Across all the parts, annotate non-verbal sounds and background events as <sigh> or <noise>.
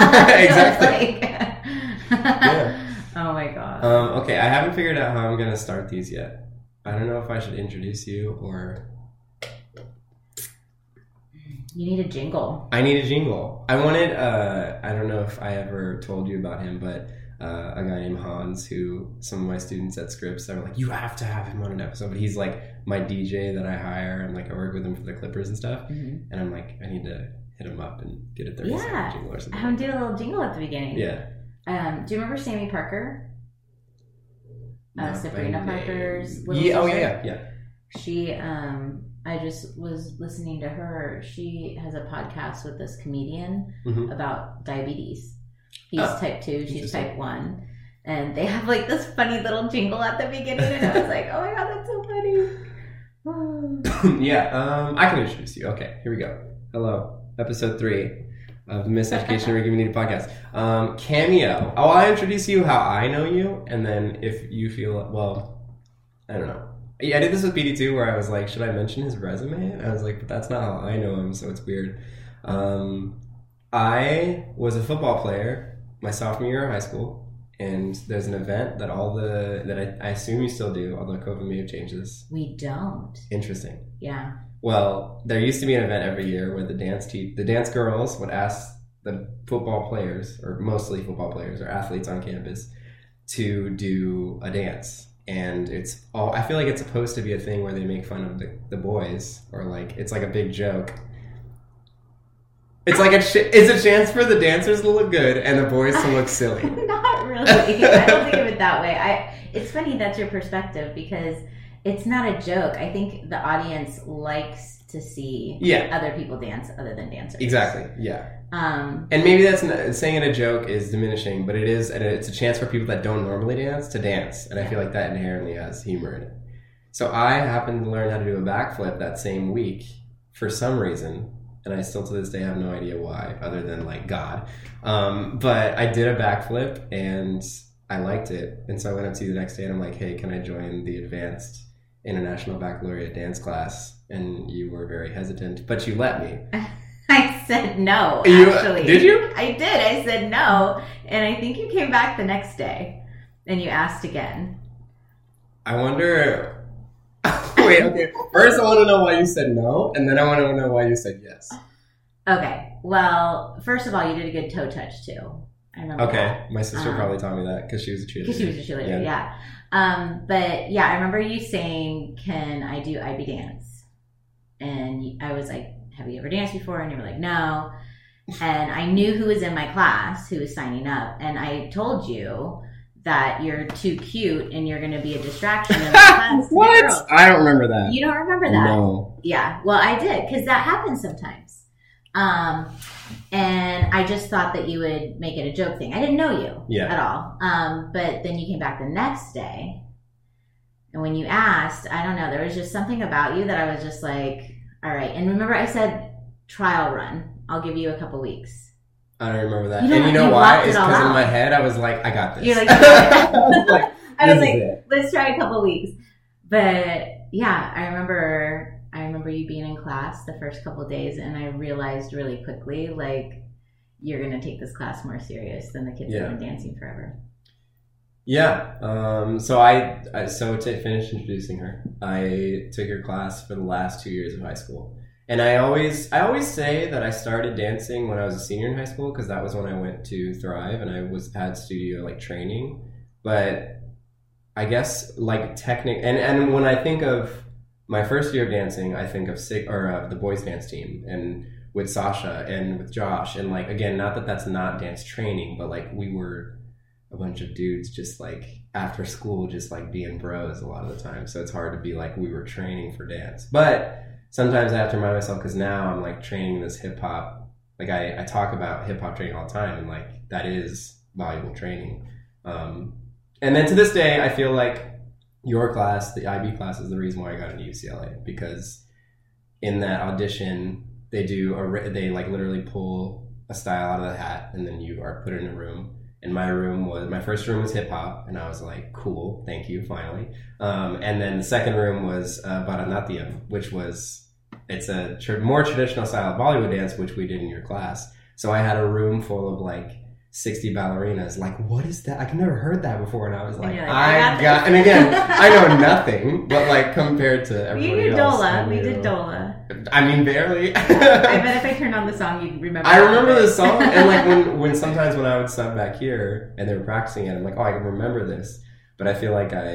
<laughs> exactly. yeah. <laughs> Oh my god. Um, okay, I haven't figured out how I'm gonna start these yet. I don't know if I should introduce you or you need a jingle. I need a jingle. I wanted. Uh, I don't know if I ever told you about him, but uh, a guy named Hans, who some of my students at Scripps are like, you have to have him on an episode. But he's like my DJ that I hire, and like I work with him for the Clippers and stuff. Mhm. And I'm like, I need to hit him up and get a 30 Yeah. second jingle or something. Have him do a little jingle at the beginning. yeah. Um, do you remember Sammy Parker? Uh, Sabrina. Parker's little Yeah. Oh sister? yeah. Yeah. She, um, I just was listening to her. She has a podcast with this comedian Mhm. about diabetes. He's Oh, type two, she's type one. And they have like this funny little jingle at the beginning, and I was like, oh my god, that's so funny. <laughs> <sighs> yeah, um, I can introduce you. Okay, here we go. Hello, episode three of the Miseducation Ricky Medina <laughs> podcast. Um, cameo. Oh, I'll introduce you how I know you, and then if you feel well, I don't know. Yeah, I did this with BD2 where I was like, should I mention his resume? And I was like, but that's not how I know him, so it's weird. Um, I was a football player my sophomore year of high school, and there's an event that all the that I, I assume you still do, although COVID may have changed this. We don't. Interesting. Yeah. Well, there used to be an event every year where the dance te- the dance girls would ask the football players, or mostly football players or athletes on campus, to do a dance. And it's all I feel like it's supposed to be a thing where they make fun of the, the boys, or like it's like a big joke. It's like a it's a chance for the dancers to look good and the boys to look silly. <laughs> not really. I don't think of it that way. I. It's funny that's your perspective because it's not a joke. I think the audience likes to see Yeah, other people dance other than dancers. exactly. Yeah. Um, And maybe that's not, saying it a joke is diminishing, but it is, and it's a chance for people that don't normally dance to dance, and I feel like that inherently has humor in it. So I happened to learn how to do a backflip that same week for some reason, and I still to this day have no idea why, other than like God. Um, but I did a backflip and I liked it, and so I went up to you the next day and I'm like, "Hey, can I join the advanced international baccalaureate dance class?" And you were very hesitant, but you let me. <laughs> I said no. You- Actually, did you? I did. I said no, and I think you came back the next day, and you asked again. I wonder. <laughs> Wait, okay. First, I want to know why you said no, and then I want to know why you said yes. Okay. Well, first of all, you did a good toe touch too. I remember. Okay, my sister Um, probably taught me that because she was a cheerleader. Because she was a cheerleader, Yeah. yeah. Um, but yeah, I remember you saying, "Can I do IB dance?" And I was like, "Have you ever danced before?" And you were like, "No." And I knew who was in my class who was signing up, and I told you that you're too cute and you're going to be a distraction in <laughs> class. what? I don't remember that. You don't remember that? No. Yeah, well, I did because that happens sometimes. Um, and I just thought that you would make it a joke thing. I didn't know you Yeah. at all. Um, but then you came back the next day, and when you asked, I don't know, there was just something about you that I was just like, all right. And remember, I said trial run. I'll give you a couple weeks. I don't remember that. You and you know you why? It's because in my head I was like, I got this. You're like- <laughs> <laughs> I was like, I was like, let's try a couple weeks. But yeah, I remember I remember you being in class the first couple days and I realized really quickly like you're gonna take this class more serious than the kids Yeah. have been dancing forever. Yeah. Um, so I, I so to finish introducing her, I took her class for the last two years of high school, and I always I always say that I started dancing when I was a senior in high school because that was when I went to Thrive and I was had studio like training, but I guess like technic and and when I think of my first year of dancing, I think of sig or uh, the boys dance team and with Sasha and with Josh. And like again not that that's not dance training, but like we were a bunch of dudes just like after school just like being bros a lot of the time. So it's hard to be like we were training for dance. But sometimes i have to remind myself because now i'm like training this hip-hop like I, I talk about hip-hop training all the time and like that is valuable training. Um, and then to this day i feel like your class the ib class is the reason why i got into ucla because in that audition they do a they like literally pull a style out of the hat and then you are put in a room and my room was my first room was hip hop, and I was like, "Cool, thank you, finally." Um, and then the second room was uh, Bharatanatyam, which was it's a tr- more traditional style of Bollywood dance, which we did in your class. So I had a room full of like 60 ballerinas. Like, what is that? I've never heard that before. And I was like, I, got and <laughs> again, I know nothing, but like compared to We everybody did else. I Dola. We did Dola. I mean, barely. I bet if I turned on the song, you'd remember. I remember the song, and like when, <laughs> when sometimes when I would sub back here and they were practicing it, I'm like, oh, I can remember this. But I feel like I,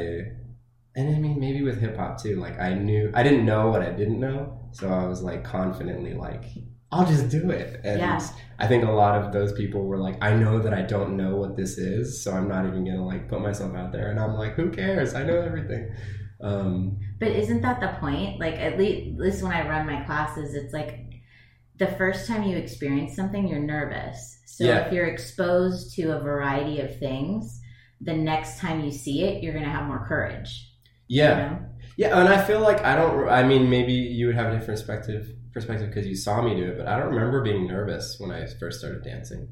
and I mean maybe with hip hop too. Like I knew I didn't know what I didn't know, so I was like confidently like, I'll just do it. And Yeah. I think a lot of those people were like, I know that I don't know what this is, so I'm not even gonna like put myself out there. And I'm like, who cares? I know everything. Um, But isn't that the point? Like at least, at least when I run my classes, it's like the first time you experience something, you're nervous. So Yeah. if you're exposed to a variety of things, the next time you see it, you're gonna have more courage. you yeah. know? Yeah, and I feel like I don't. I mean, maybe you would have a different perspective perspective because you saw me do it, but I don't remember being nervous when I first started dancing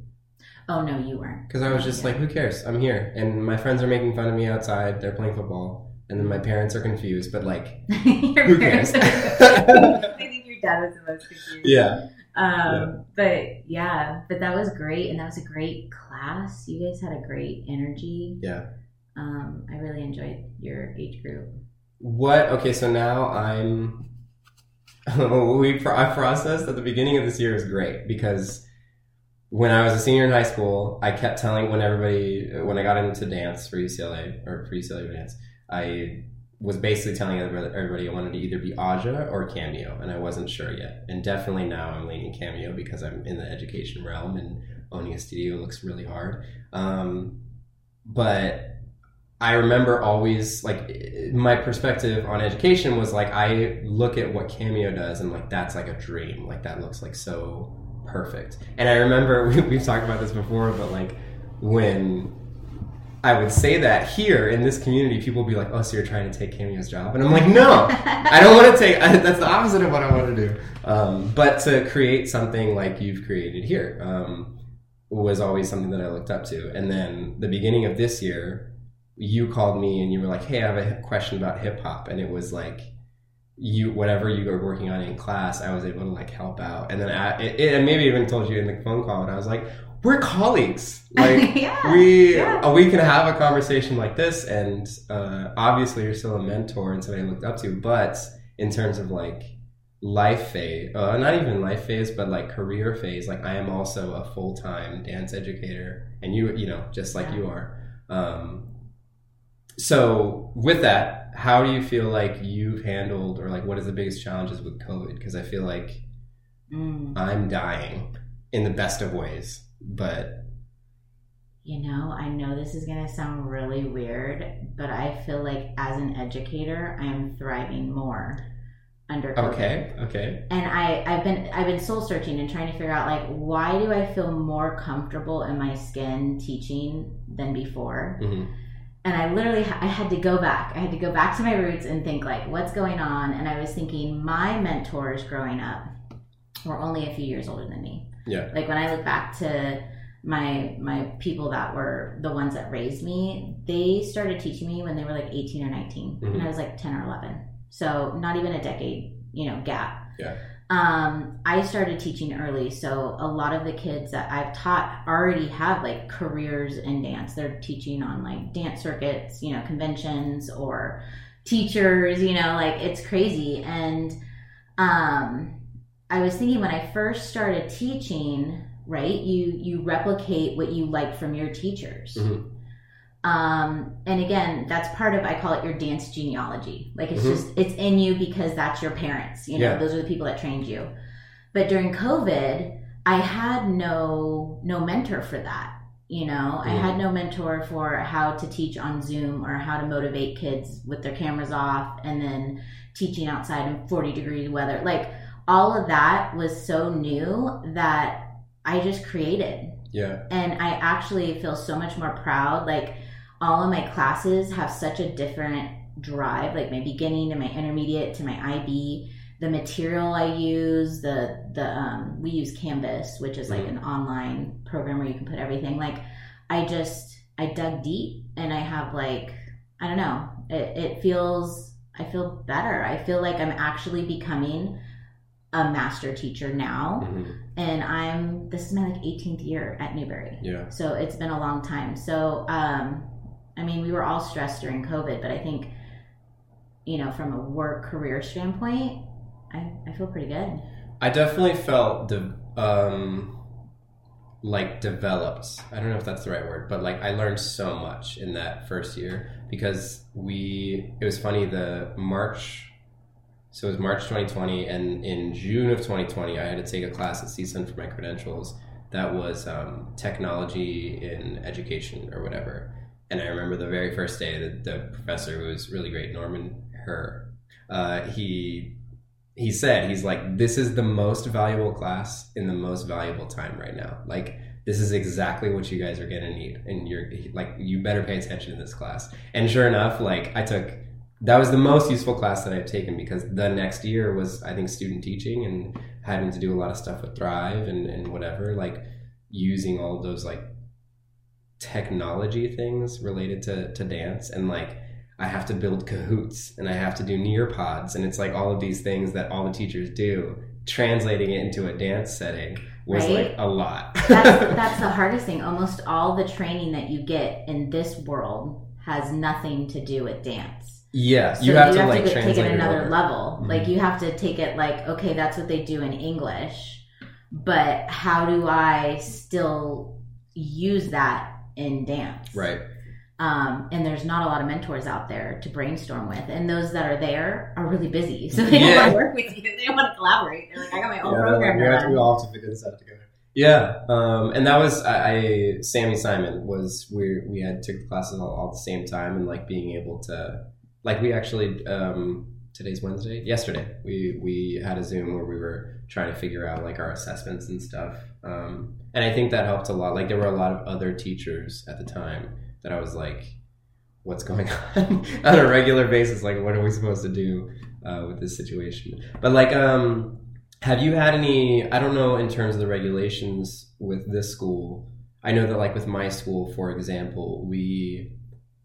Oh no, you weren't. because I was just like, "Who cares? I'm here," and my friends are making fun of me outside. They're playing football, and then my parents are confused. But like, <laughs> your who cares? <laughs> <laughs> I think your dad was the most confused. yeah, Um, but yeah, but that was great, and that was a great class. You guys had a great energy. yeah. Um, I really enjoyed your age group. What? Okay, so now I'm. <laughs> we pro- I processed at the beginning of this year is great because when I was a senior in high school, I kept telling when everybody when I got into dance for UCLA or for UCLA dance, I was basically telling everybody, I wanted to either be Aja or Cameo, and I wasn't sure yet. And definitely now I'm leaning Cameo because I'm in the education realm and owning a studio looks really hard. Um, but I remember always like my perspective on education was like I look at what Cameo does and like that's like a dream. Like that looks like so perfect. And I remember <laughs> we, we've talked about this before, but like when I would say that here in this community, people would be like, "Oh, so you're trying to take Cameo's job?" And I'm like, "No, <laughs> I don't want to take. I, that's the opposite of what I want to do." Um, but to create something like you've created here um, was always something that I looked up to. And then the beginning of this year, you called me and you were like, "Hey, I have a question about hip hop," and it was like you whatever you were working on in class, I was able to like help out. And then I, it, it, and maybe even told you in the phone call, and I was like, "We're colleagues." <laughs> Like yeah. we yeah. we can have a conversation like this and uh, obviously you're still a mentor and somebody I looked up to but in terms of like life phase uh, not even life phase but like career phase like i am also a full-time dance educator and you you know just like Yeah. you are um, so with that how do you feel like you've handled or like what is the biggest challenges with covid because i feel like Mm. i'm dying in the best of ways but You know, I know this is going to sound really weird, but I feel like as an educator, I am thriving more under COVID. okay okay And I, I've been I've been soul searching and trying to figure out like why do I feel more comfortable in my skin teaching than before? hmm and I literally I had to go back. I had to go back to my roots and think like what's going on. And I was thinking my mentors growing up were only a few years older than me. Yeah. Like when I look back to my my people that were the ones that raised me, they started teaching me when they were like 18 or 19 and Mhm. I was like 10 or 11. So not even a decade, you know, gap. Yeah. Um, I started teaching early, so a lot of the kids that I've taught already have like careers in dance. They're teaching on like dance circuits, you know, conventions or teachers, you know, like it's crazy. And um, I was thinking when I first started teaching, right, you you replicate what you like from your teachers. Mhm. Um, and again, that's part of I call it your dance genealogy. Like it's Mhm. just it's in you because that's your parents. You know, Yeah. those are the people that trained you. But during COVID, I had no no mentor for that. You know, I Mm. had no mentor for how to teach on Zoom or how to motivate kids with their cameras off and then teaching outside in 40 degree weather. Like all of that was so new that I just created yeah and I actually feel so much more proud. Like all of my classes have such a different drive, like my beginning to my intermediate to my IB. The material I use, the the um, we use Canvas, which is like Mhm. an online program where you can put everything. Like I just I dug deep, and I have like I don't know. It, it feels I feel better. I feel like I'm actually becoming a master teacher now, Mhm. and I'm this is my like 18th year at Newbury. Yeah. So it's been a long time. So, um, I mean, we were all stressed during COVID, but I think, you know, from a work career standpoint, I, I feel pretty good. I definitely felt de- um, like developed. I don't know if that's the right word, but like I learned so much in that first year because we. It was funny. The March, so it was March 2020, and in June of 2020, I had to take a class at CSUN for my credentials. That was um, technology in education or whatever. And I remember the very first day that the professor who was really great, Norman Herr, uh, he he said he's like this is the most valuable class in the most valuable time right now. Like this is exactly what you guys are to need. And you're like you better pay attention in this class. And sure enough like i took that was the most useful class that i've taken because the next year was i think student teaching and having to do a lot of stuff with thrive and, and whatever like using all those like technology things related to, to dance and like I have to build Kahoots and I have to do Nearpods and it's like all of these things that all the teachers do. Translating it into a dance setting was Right. like a lot. That's, <laughs> that's the hardest thing. Almost all the training that you get in this world has nothing to do with dance. yeah, So you have to go- like take it another level. Mhm. Like you have to take it like, okay, that's what they do in English, but how do I still use that in dance? Right. Um, and there's not a lot of mentors out there to brainstorm with, and those that are there are really busy, <laughs> so they Yeah. don't want to work with you. They don't want to collaborate. They're like, I got my own program to run. all have to figure this out together. Yeah, um, and that was I, I Sammy Simon was we we had took the classes all, all at the same time and like being able to like we actually um, today's Wednesday yesterday we we had a Zoom where we were trying to figure out like our assessments and stuff um, and I think that helped a lot. Like there were a lot of other teachers at the time that I was like what's going <laughs> on on a regular basis? Like what are we supposed to do uh, with this situation? But like um have you had any i don't know in terms of the regulations with this school. I know that like with my school for example we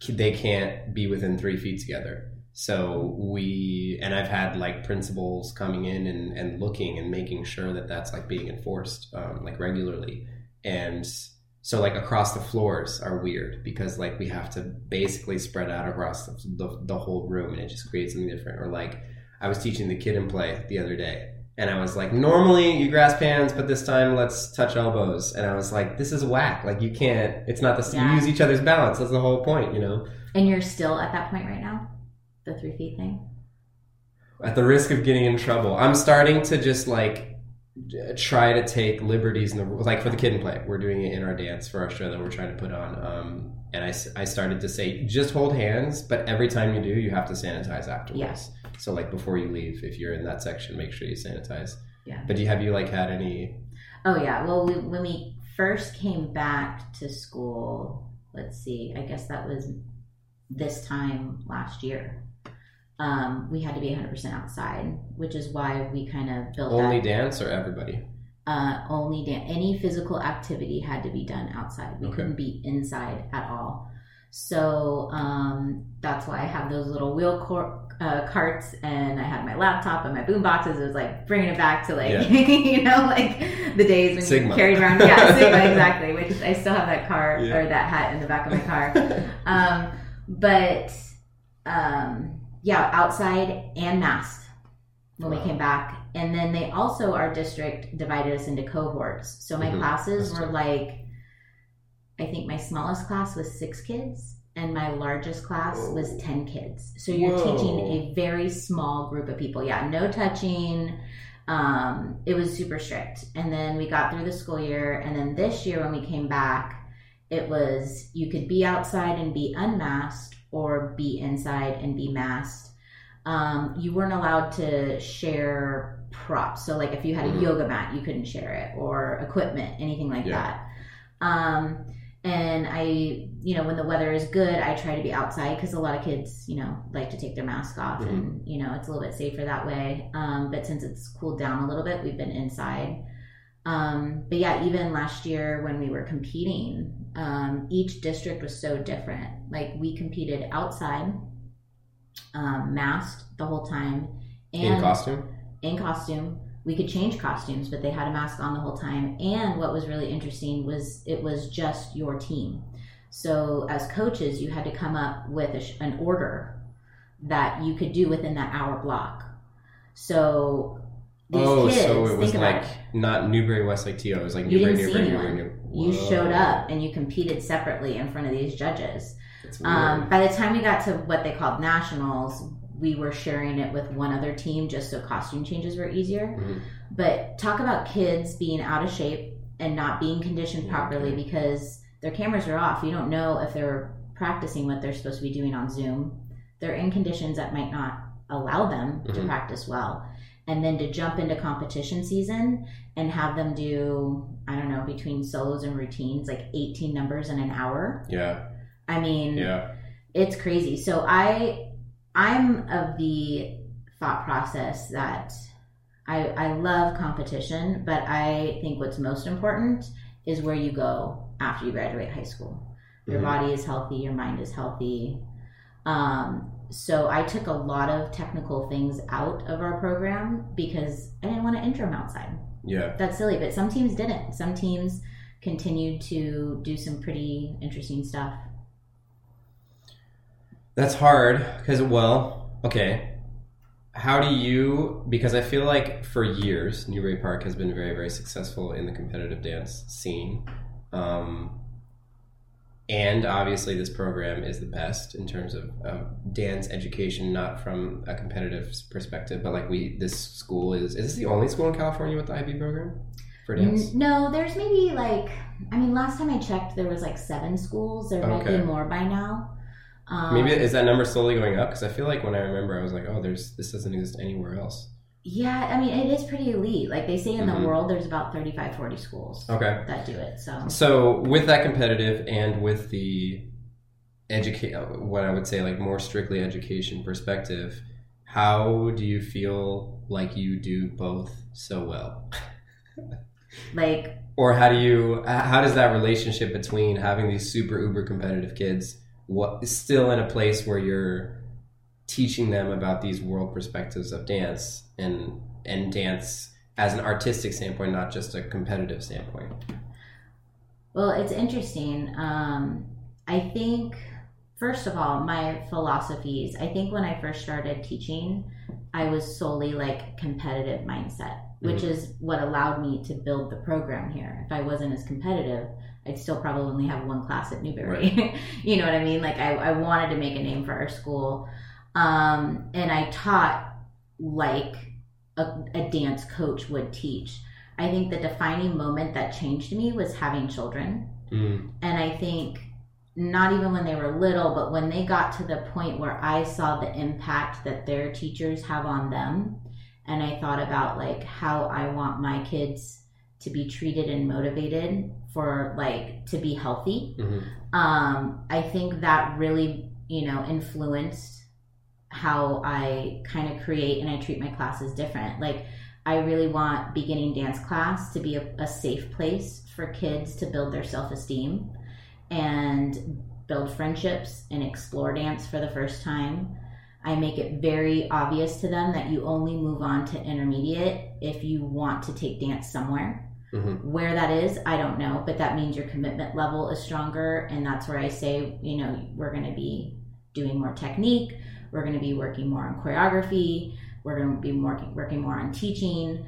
they can't be within three feet together so we and i've had like principals coming in and, and looking and making sure that that's like being enforced um, like regularly and so like across the floors are weird because like we have to basically spread out across the, the, the whole room and it just creates something different or like i was teaching the Kid 'n Play the other day and I was like, normally you grasp hands, but this time let's touch elbows. And I was like, this is whack. Like you can't. It's not the. Yeah. You use each other's balance. That's the whole point, you know. And you're still at that point right now, the three feet thing. At the risk of getting in trouble, I'm starting to just like try to take liberties in the like for the Kid 'n Play. We're doing it in our dance for our show that we're trying to put on. Um, and I, I started to say just hold hands, but every time you do, you have to sanitize afterwards. Yes. So like before you leave, if you're in that section, make sure you sanitize. Yeah. But do you, have you like had any? Oh yeah. Well, we, when we first came back to school, let's see. I guess that was this time last year. Um, we had to be 100% outside, which is why we kind of built Only that. dance or everybody? uh, only dan- any physical activity had to be done outside. We Okay. couldn't be inside at all. So um, that's why I have those little wheel cor- uh, carts, and I had my laptop and my boom boxes. It was like bringing it back to like Yeah. <laughs> you know like the days when Sigma. you carried around yeah <laughs> Sigma exactly. Which I still have that car Yeah. or that hat in the back of my car. <laughs> um, but um, yeah, outside and masked when Wow. we came back. And then they also, our district divided us into cohorts. So my Mhm. classes That's were true. like, I think my smallest class was six kids, and my largest class was 10 kids. So you're Whoa. teaching a very small group of people. Yeah, no touching. Um, it was super strict. And then we got through the school year. And then this year, when we came back, it was you could be outside and be unmasked or be inside and be masked. Um, you weren't allowed to share props. So, like if you had a Mhm. yoga mat, you couldn't share it or equipment, anything like Yeah. that. Um, and I, you know, when the weather is good, I try to be outside because a lot of kids, you know, like to take their mask off, Mhm. and you know, it's a little bit safer that way. Um, but since it's cooled down a little bit, we've been inside. Um, but yeah, even last year when we were competing, um, each district was so different. Like we competed outside, um, masked the whole time, and in costume? in costume. we could change costumes, but they had a mask on the whole time. And what was really interesting was it was just your team. So as coaches, you had to come up with a, sh- an order that you could do within that hour block. So these oh, kids, so it was like it. not Newbury Westlake TO. It was like You Newbury, didn't see You showed up and you competed separately in front of these judges. Um, by the time we got to what they called nationals, we were sharing it with one other team just so costume changes were easier. Mhm. But talk about kids being out of shape and not being conditioned Yeah, properly okay. because their cameras are off. You don't know if they're practicing what they're supposed to be doing on Zoom. They're in conditions that might not allow them to Mhm. practice well. And then to jump into competition season and have them do, I don't know, between solos and routines, like 18 numbers in an hour. yeah, I mean, yeah. it's crazy. So I I'm of the thought process that I I love competition, but I think what's most important is where you go after you graduate high school. Your Mhm. body is healthy, your mind is healthy. Um, so I took a lot of technical things out of our program because I didn't want to enter them outside. Yeah. That's silly, but some teams didn't. Some teams continued to do some pretty interesting stuff. That's hard because, well, okay. How do you? Because I feel like for years, Newbury Park has been very, very successful in the competitive dance scene, um, and obviously this program is the best in terms of um, dance education, not from a competitive perspective, but like we, this school is. Is this the only school in California with the IB program for dance? No, there's maybe like I mean, last time I checked, there was like seven schools. There might Okay. be more by now. Um, Maybe is that number slowly going up? Because I feel like when I remember, I was like, oh, there's this doesn't exist anywhere else. Yeah, I mean, it is pretty elite. Like they say in Mhm. the world, there's about 35, 40 schools Okay. that do it. So So with that competitive and with the educate, what I would say like more strictly education perspective, how do you feel like you do both so well? <laughs> like Or how do you? How does that relationship between having these super uber competitive kids, what still in a place where you're teaching them about these world perspectives of dance and and dance as an artistic standpoint, not just a competitive standpoint? Well, it's interesting. Um, I think, first of all, my philosophies, I think when I first started teaching, I was solely like competitive mindset, which is what allowed me to build the program here. If I wasn't as competitive, I'd still probably only have one class at Newbury. <laughs> you know what I mean? Like, I, I wanted to make a name for our school. Um, and I taught like a, a dance coach would teach. I think the defining moment that changed me was having children. Mm, And I think not even when they were little, but when they got to the point where I saw the impact that their teachers have on them, and I thought about like how I want my kids to be treated and motivated for like to be healthy. mhm. Um, I think that really, you know, influenced how I kind of create and I treat my classes different. Like, I really want beginning dance class to be a, a safe place for kids to build their self esteem and build friendships and explore dance for the first time. I make it very obvious to them that you only move on to intermediate if you want to take dance somewhere. Mhm. Where that is, I don't know, but that means your commitment level is stronger. And that's where I say, you know, we're going to be doing more technique, we're going to be working more on choreography, we're going to be working, working more on teaching.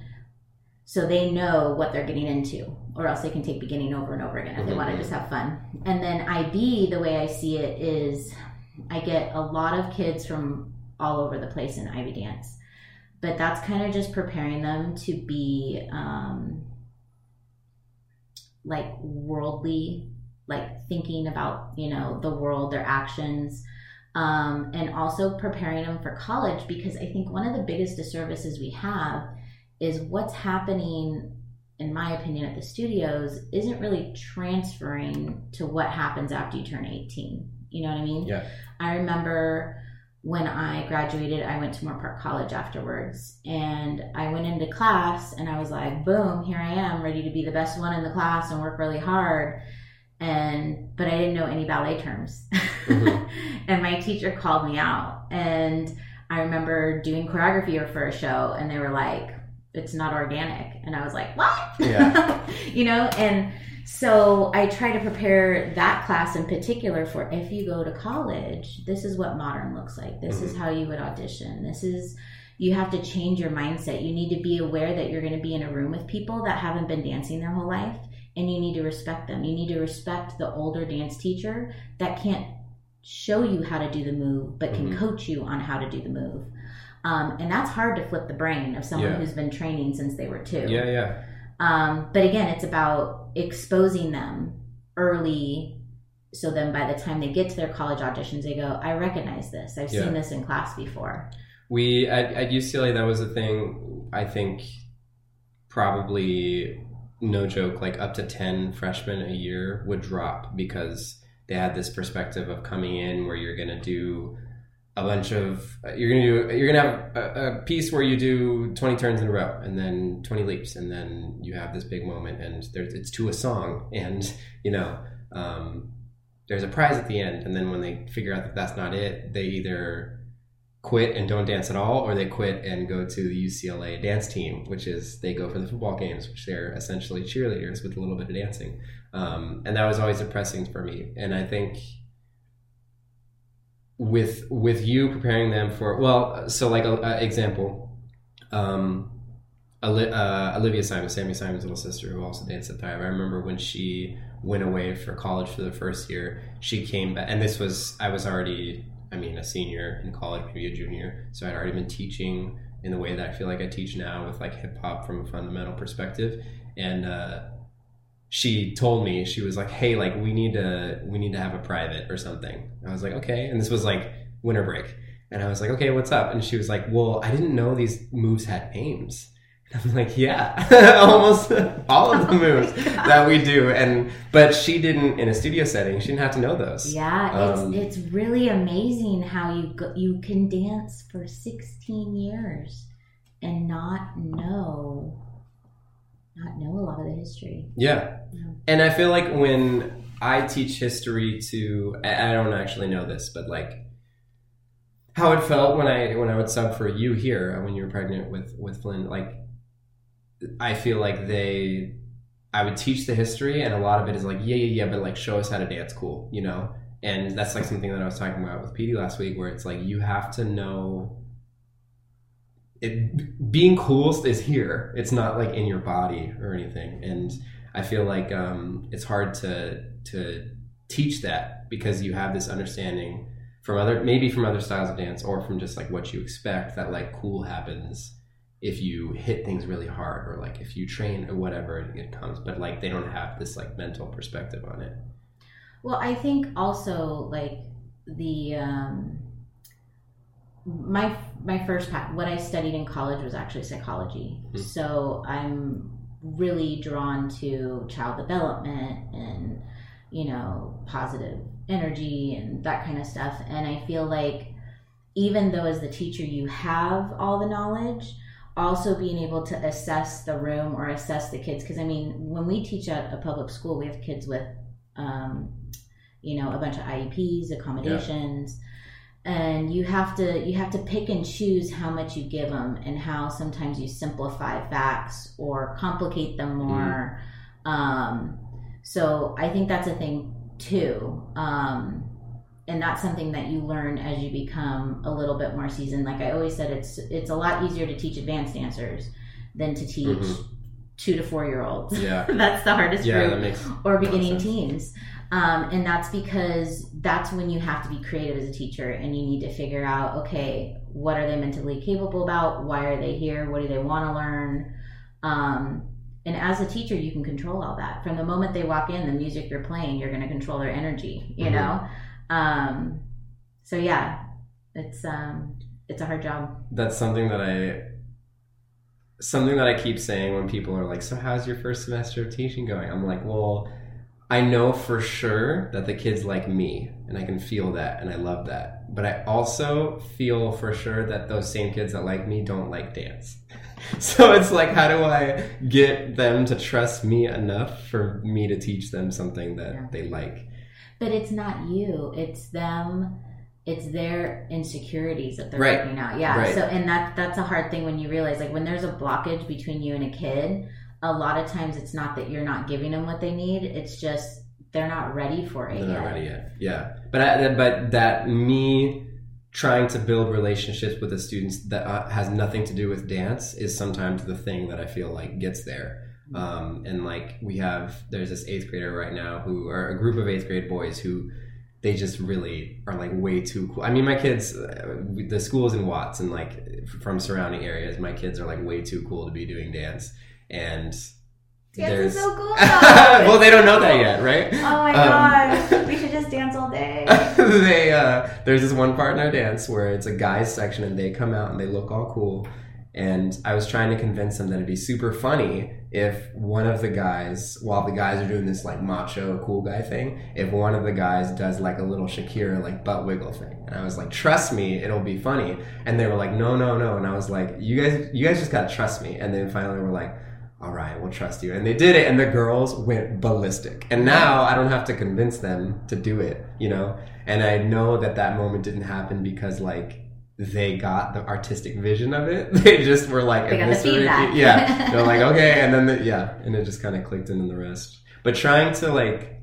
So they know what they're getting into, or else they can take beginning over and over again if they want to just have fun. And then IB, the way I see it is I get a lot of kids from all over the place in IB dance, but that's kind of just preparing them to be um, like worldly, like thinking about, you know, the world, their actions. Um, and also preparing them for college because I think one of the biggest disservices we have is what's happening, in my opinion, at the studios isn't really transferring to what happens after you turn 18. You know what I mean? Yeah. I remember when I graduated, I went to Moorpark College afterwards, and I went into class and I was like, boom, here I am, ready to be the best one in the class and work really hard. And but I didn't know any ballet terms. Mhm. <laughs> and my teacher called me out and I remember doing choreography for a show and they were like, it's not organic. And I was like, what? Yeah. <laughs> you know, and so I try to prepare that class in particular for if you go to college, this is what modern looks like. This is how you would audition. This is you have to change your mindset. You need to be aware that you're going to be in a room with people that haven't been dancing their whole life and you need to respect them. You need to respect the older dance teacher that can't show you how to do the move but can Mhm. coach you on how to do the move. Um, and that's hard to flip the brain of someone Yeah. who's been training since they were two. Yeah, yeah. Um, but again, it's about exposing them early. So then by the time they get to their college auditions, they go, I recognize this. I've Yeah. seen this in class before. We at, at UCLA that was a thing. I think probably no joke, like up to ten freshmen a year would drop because they had this perspective of coming in where you're going to do a bunch of you're to do you're to have a, a piece where you do 20 turns in a row and then 20 leaps and then you have this big moment and there's it's to a song <laughs> and you know um, there's a prize at the end and then when they figure out that that's not it they either quit and don't dance at all, or they quit and go to the UCLA dance team, which is they go for the football games, which they're essentially cheerleaders with a little bit of dancing. Um, and that was always depressing for me. And I think with with you preparing them for well, so like a, a example, um, uh, Olivia Simon, Sammy Simon's little sister, who also danced at Thrive. I remember when she went away for college for the first year, she came back, and this was I was already, I mean, a senior in college, maybe a junior, so I'd already been teaching in the way that I feel like I teach now with like hip hop from a fundamental perspective, and uh, she told me she was like, "Hey, like we need to we need to have a private or something." I was like, "Okay," and this was like winter break, and I was like, "Okay, what's up?" And she was like, "Well, I didn't know these moves had names." And <laughs> I'm like, "Yeah, <laughs> almost all of the moves that we do," and but she didn't in a studio setting. She didn't have to know those. Yeah, it's Um, it's really amazing how you go, you can dance for 16 years and not know not know a lot of the history. Yeah. And I feel like when I teach history to I I don't actually know this, but like how it felt when I when I would sub for you here uh, when you were pregnant with with Flynn, like I feel like they I would teach the history and a lot of it is like, yeah, yeah, yeah, but like show us how to dance cool, you know? And that's like something that I was talking about with PD last week where it's like you have to know it being cool is here. It's not like in your body or anything. And I feel like um, it's hard to to teach that because you have this understanding from other maybe from other styles of dance or from just like what you expect that like cool happens if you hit things really hard or like if you train or whatever it, comes but like they don't have this like mental perspective on it Well, I think also like the um, my my first path, what I studied in college was actually psychology. Mhm. So I'm really drawn to child development and you know positive energy and that kind of stuff. And I feel like even though as the teacher you have all the knowledge, also being able to assess the room or assess the kids because I mean when we teach at a public school, we have kids with um, you know a bunch of IEPs, accommodations, and you have to you have to pick and choose how much you give them and how sometimes you simplify facts or complicate them more. Um, so I think that's a thing too. Um, and that's something that you learn as you become a little bit more seasoned. Like I always said, it's it's a lot easier to teach advanced dancers than to teach Mhm. two to four year olds. yeah <laughs> that's the hardest yeah group that makes or beginning teens. Um, and that's because that's when you have to be creative as a teacher and you need to figure out okay, what are they mentally capable about? Why are they here? What do they want to learn? Um, and as a teacher, you can control all that. From the moment they walk in, the music you're playing, you're going to control their energy, you Mhm. know? Um, so, yeah, it's, um, it's a hard job. that's something that I something that I keep saying when people are like, "So how's your first semester of teaching going?" I'm like, "Well, I know for sure that the kids like me, and I can feel that, and I love that. But I also feel for sure that those same kids that like me don't like dance. <laughs> so it's like, how do I get them to trust me enough for me to teach them something that Yeah. they like? But it's not you, it's them it's their insecurities that they're Right. working out. Yeah. Right. So and that that's a hard thing when you realize like when there's a blockage between you and a kid, a lot of times it's not that you're not giving them what they need. It's just they're not ready for it They're yet. not ready yet. Yeah, but I, but that me trying to build relationships with the students that uh, has nothing to do with dance is sometimes the thing that I feel like gets there. Um, and like we have, there's this eighth grader right now who are a group of eighth grade boys who they just really are like way too cool. I mean, my kids, uh, the school's in Watts and like from surrounding areas, my kids are like way too cool to be doing dance. And Dance is so <laughs> cool. <laughs> well, they don't know that yet, right? Oh my Um, gosh. we <laughs> should just dance all day. they uh, there's this one part in our dance where it's a guys section and they come out and they look all cool and i was trying to convince them that it'd be super funny if one of the guys while the guys are doing this like macho cool guy thing if one of the guys does like a little shakira like butt wiggle thing and i was like trust me it'll be funny and they were like no no no and i was like you guys you guys just gotta trust me and then finally we're like all right, we'll trust you. And they did it, and the girls went ballistic. And now I don't have to convince them to do it, you know? And I know that that moment didn't happen because, like, they got the artistic vision of it. <laughs> They just were like, They the. Yeah. <laughs> They're like, okay. And then, the, yeah. And it just kind of clicked in and the rest. But trying to, like,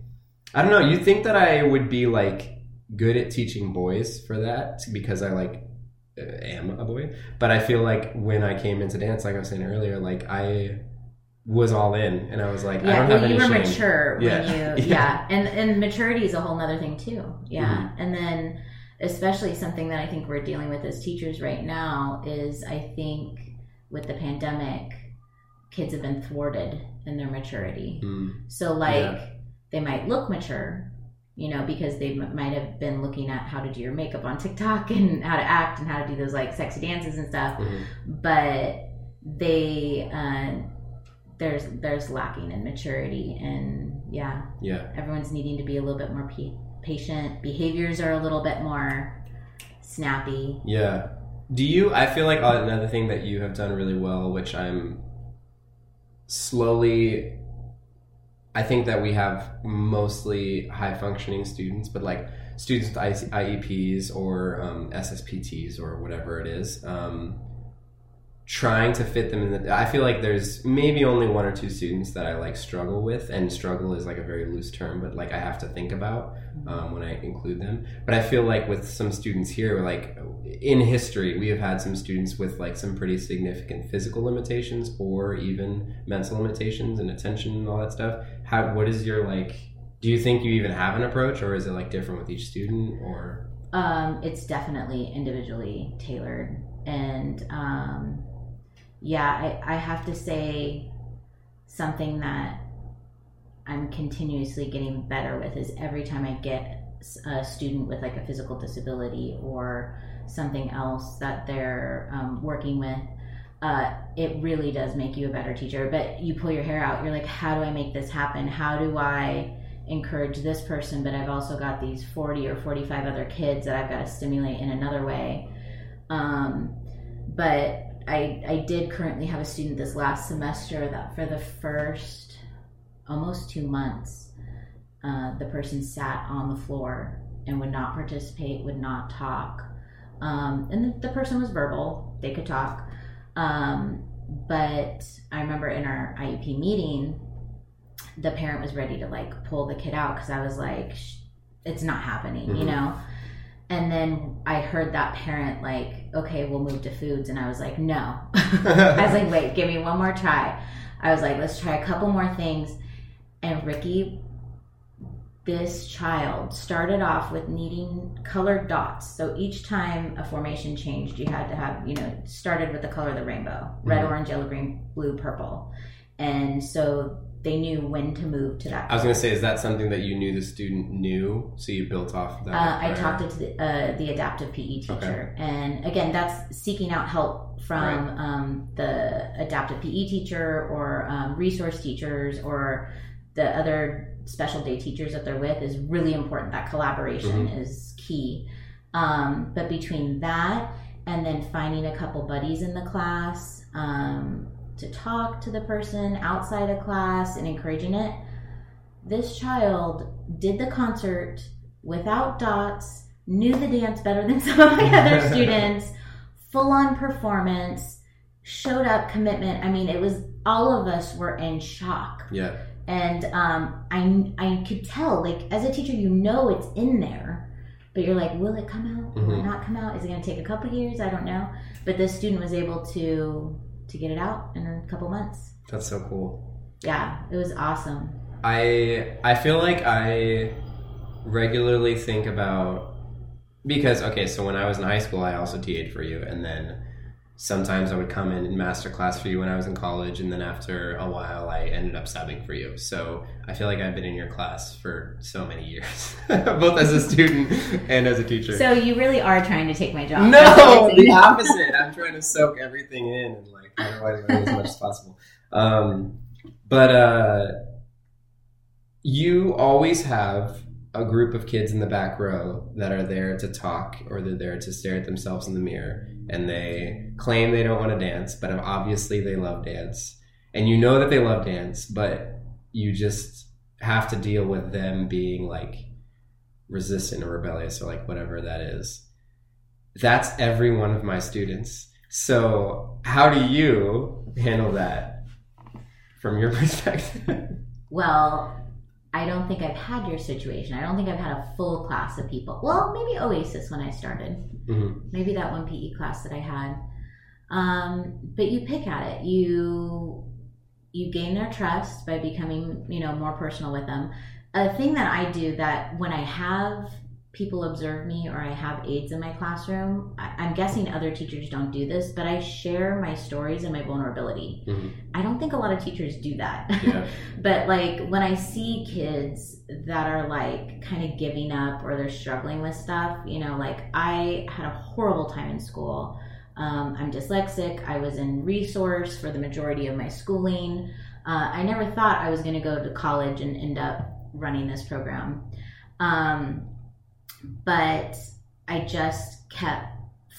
I don't know, you think that I would be, like, good at teaching boys for that because I, like, uh, am a boy. But I feel like when I came into dance, like I was saying earlier, like, I was all in and I was like, I don't have any you were shame. mature when Yeah. you <laughs> Yeah. yeah. And and maturity is a whole nother thing too. Yeah. Mm-hmm. And then especially something that I think we're dealing with as teachers right now is I think with the pandemic, kids have been thwarted in their maturity. Mm, So like Yeah. they might look mature, you know, because they m- might have been looking at how to do your makeup on TikTok <laughs> and how to act and how to do those like sexy dances and stuff, mhm. but they uh, there's there's lacking in maturity and yeah, Yeah. everyone's needing to be a little bit more pa- patient. Behaviors are a little bit more snappy. Yeah. Do you? I feel like uh, another thing that you have done really well, which I'm slowly. I think that we have mostly high functioning students, but like students with IEPs or um, SSPTs or whatever it is, um, trying to fit them in the. I feel like there's maybe only one or two students that I like struggle with, and struggle is like a very loose term, but like I have to think about um, when I include them. But I feel like with some students here, like in history, we have had some students with like some pretty significant physical limitations or even mental limitations and attention and all that stuff. How? What is your like? Do you think you even have an approach, or is it like different with each student? Or Um, it's definitely individually tailored, and um, yeah, I, I have to say something that I'm continuously getting better with is every time I get a student with like a physical disability or something else that they're um, working with. Uh, it really does make you a better teacher. But you pull your hair out. You're like, how do I make this happen? How do I encourage this person? But I've also got these 40 or 45 other kids that I've got to stimulate in another way. Um, but I, I did currently have a student this last semester that for the first almost two months, uh, the person sat on the floor and would not participate, would not talk. Um, and the person was verbal, they could talk. Um, but I remember in our IEP meeting, the parent was ready to like pull the kid out because I was like, it's not happening, you Mhm. know? And then I heard that parent like, okay, we'll move to foods. And I was like, no. <laughs> I was like, wait, give me one more try. I was like, let's try a couple more things. And Ricky, this child started off with needing colored dots. So each time a formation changed, you had to have, you know, started with the color of the rainbow red, Mhm. orange, yellow, green, blue, purple. And so they knew when to move to that. I was gonna say, is that something that you knew the student knew, so you built off that? Uh, I talked to the, uh, the adaptive PE teacher, and again, that's seeking out help from um, the adaptive PE teacher or um, resource teachers or the other special day teachers that they're with is really important. That collaboration is key. Um, but between that and then finding a couple buddies in the class um, to talk to the person outside of class and encouraging it, this child did the concert without dots, knew the dance better than <laughs> some of my other <laughs> students, full on performance, showed up, commitment. I mean, it was all of us were in shock. Yeah. And um, I, I could tell, like, as a teacher, you know it's in there, but you're like, will it come out? Will it Mhm. not come out? Is it going to take a couple years? I don't know. But this student was able to to get it out in a couple months. That's so cool. Yeah, it was awesome. I I feel like I regularly think about because okay, so when I was in high school, I also TA'd for you, and then sometimes I would come in and master class for you when I was in college, and then after a while, I ended up subbing for you. So I feel like I've been in your class for so many years, <laughs> both as a student and as a teacher. So you really are trying to take my job. No, the opposite. I'm trying to soak everything in and learn as much as possible. Um, but uh, you always have a group of kids in the back row that are there to talk or they're there to stare at themselves in the mirror and they claim they don't want to dance, but obviously they love dance. And you know that they love dance, but you just have to deal with them being like resistant or rebellious or like whatever that is that's every one of my students. So, how do you handle that from your <laughs> perspective? Well, I don't think I've had your situation. I don't think I've had a full class of people. Well, maybe Oasis when I started. Mhm. Maybe that one PE class that I had. Um, but you pick at it. You you gain their trust by becoming, you know, more personal with them. A thing that I do that when I have people observe me or I have aides in my classroom, I, I'm guessing other teachers don't do this, but I share my stories and my vulnerability. Mhm. I don't think a lot of teachers do that. Yeah. <laughs> but like when I see kids that are like kind of giving up or they're struggling with stuff, you know, like I had a horrible time in school. Um, I'm dyslexic. I was in resource for the majority of my schooling. Uh, I never thought I was going to go to college and end up running this program. Um, but I just kept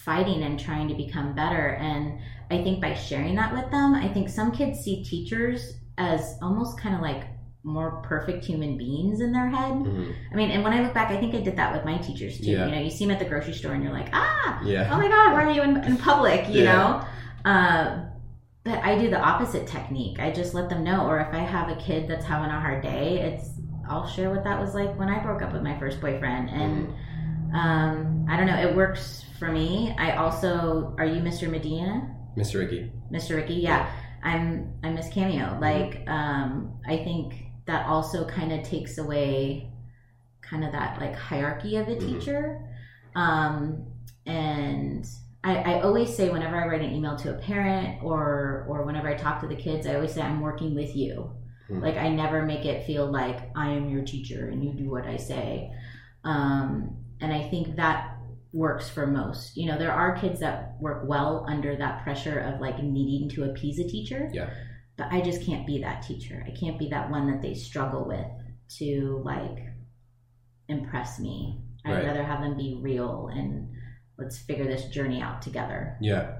fighting and trying to become better. And I think by sharing that with them, I think some kids see teachers as almost kind of like more perfect human beings in their head. Mhm. I mean, and when I look back, I think I did that with my teachers too. Yeah. You know, you see them at the grocery store and you're like, ah, Yeah. oh my God, why are you in, in public? You Yeah. know? Uh, but I do the opposite technique. I just let them know. Or if I have a kid that's having a hard day, it's I'll share what that was like when I broke up with my first boyfriend. And um, I don't know, it works for me. I also, are you Mr. Medina? Mr. Ricky. Mr. Ricky, yeah. I'm I'm Miss Cameo. Like, um, I think that also kind of takes away kind of that like hierarchy of a Mhm. teacher. Um, and I, I always say whenever I write an email to a parent or or whenever I talk to the kids, I always say I'm working with you. Mhm. Like I never make it feel like I am your teacher and you do what I say. Um, and I think that works for most. You know, there are kids that work well under that pressure of like needing to appease a teacher. Yeah. But I just can't be that teacher. I can't be that one that they struggle with to like impress me. I'd Right. rather have them be real and let's figure this journey out together. Yeah.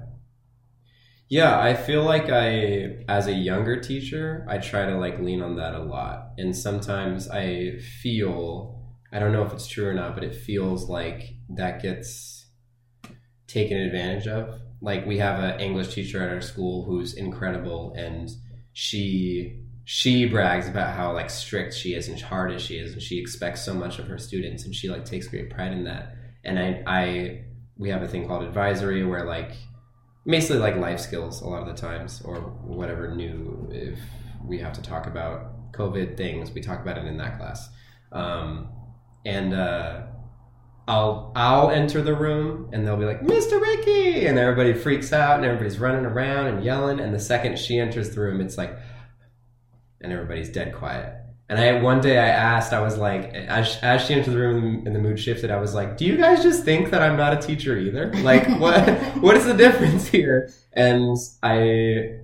Yeah, I feel like I, as a younger teacher, I try to like lean on that a lot. And sometimes I feel, I don't know if it's true or not, but it feels like that gets taken advantage of. Like we have an English teacher at our school who's incredible and she she brags about how like strict she is and hard as she is and she expects so much of her students and she like takes great pride in that. And I I we have a thing called advisory where like basically like life skills a lot of the times or whatever new if we have to talk about covid things we talk about it in that class. Um, and uh, i'll i'll enter the room and they'll be like mr ricky! And everybody freaks out and everybody's running around and yelling and the second she enters the room it's like and everybody's dead quiet and I one day I asked, I was like, as, as she entered the room and the mood shifted, I was like, "Do you guys just think that I'm not a teacher either? Like, <laughs> what what is the difference here?" And I,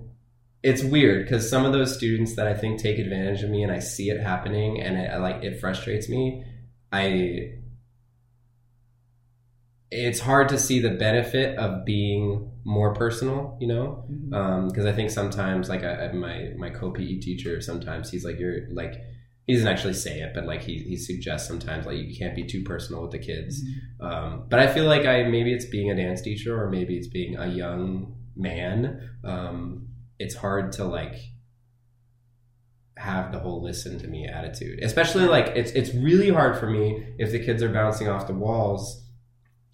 it's weird because some of those students that I think take advantage of me, and I see it happening, and it I like it frustrates me. I, it's hard to see the benefit of being more personal, you know mm-hmm. um, because I think sometimes like I- my my co PE teacher sometimes he's like you're like he doesn't actually say it, but like he, he suggests sometimes like you can't be too personal with the kids. Mm-hmm. Um, but I feel like I maybe it's being a dance teacher or maybe it's being a young man. Um, it's hard to like have the whole listen to me attitude. Especially like it's it's really hard for me if the kids are bouncing off the walls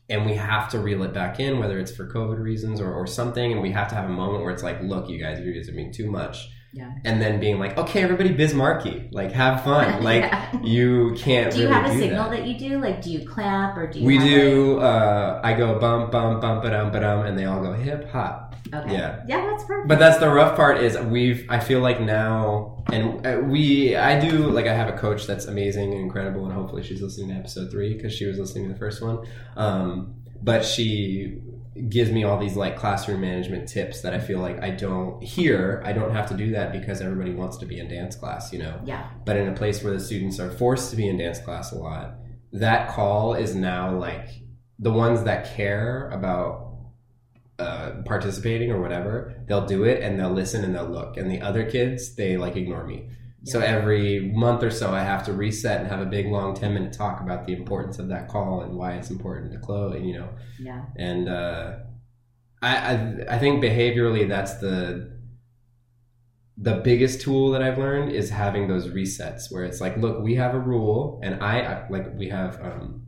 and we have to reel it back in, whether it's for COVID reasons or, or something, and we have to have a moment where it's like, look, you guys, you guys are being too much. Yeah. And then being like, okay, everybody Bismarcky, like have fun. <laughs> Like Yeah. you can't Do you really have a signal that. that. you do? Like, do you clap or do you? We do. Uh, I go bump, bump, bump, ba-dum, ba-dum, and they all go hip hop. Okay. Yeah. Yeah, that's perfect. But that's the rough part is we've. I feel like now, and uh, we. I do like I have a coach that's amazing and incredible, and hopefully she's listening to episode three because she was listening to the first one. Um, but she gives me all these like classroom management tips that I feel like I don't hear. I don't have to do that because everybody wants to be in dance class, you know yeah. but in a place where the students are forced to be in dance class a lot, that call is now like the ones that care about uh, participating or whatever, they'll do it and they'll listen and they'll look. And the other kids, they like ignore me. So every month or so, I have to reset and have a big long ten minute talk about the importance of that call and why it's important to close. And you know, Yeah. and uh, I, I I think behaviorally that's the the biggest tool that I've learned is having those resets where it's like, look, we have a rule, and I I- like we have. Um,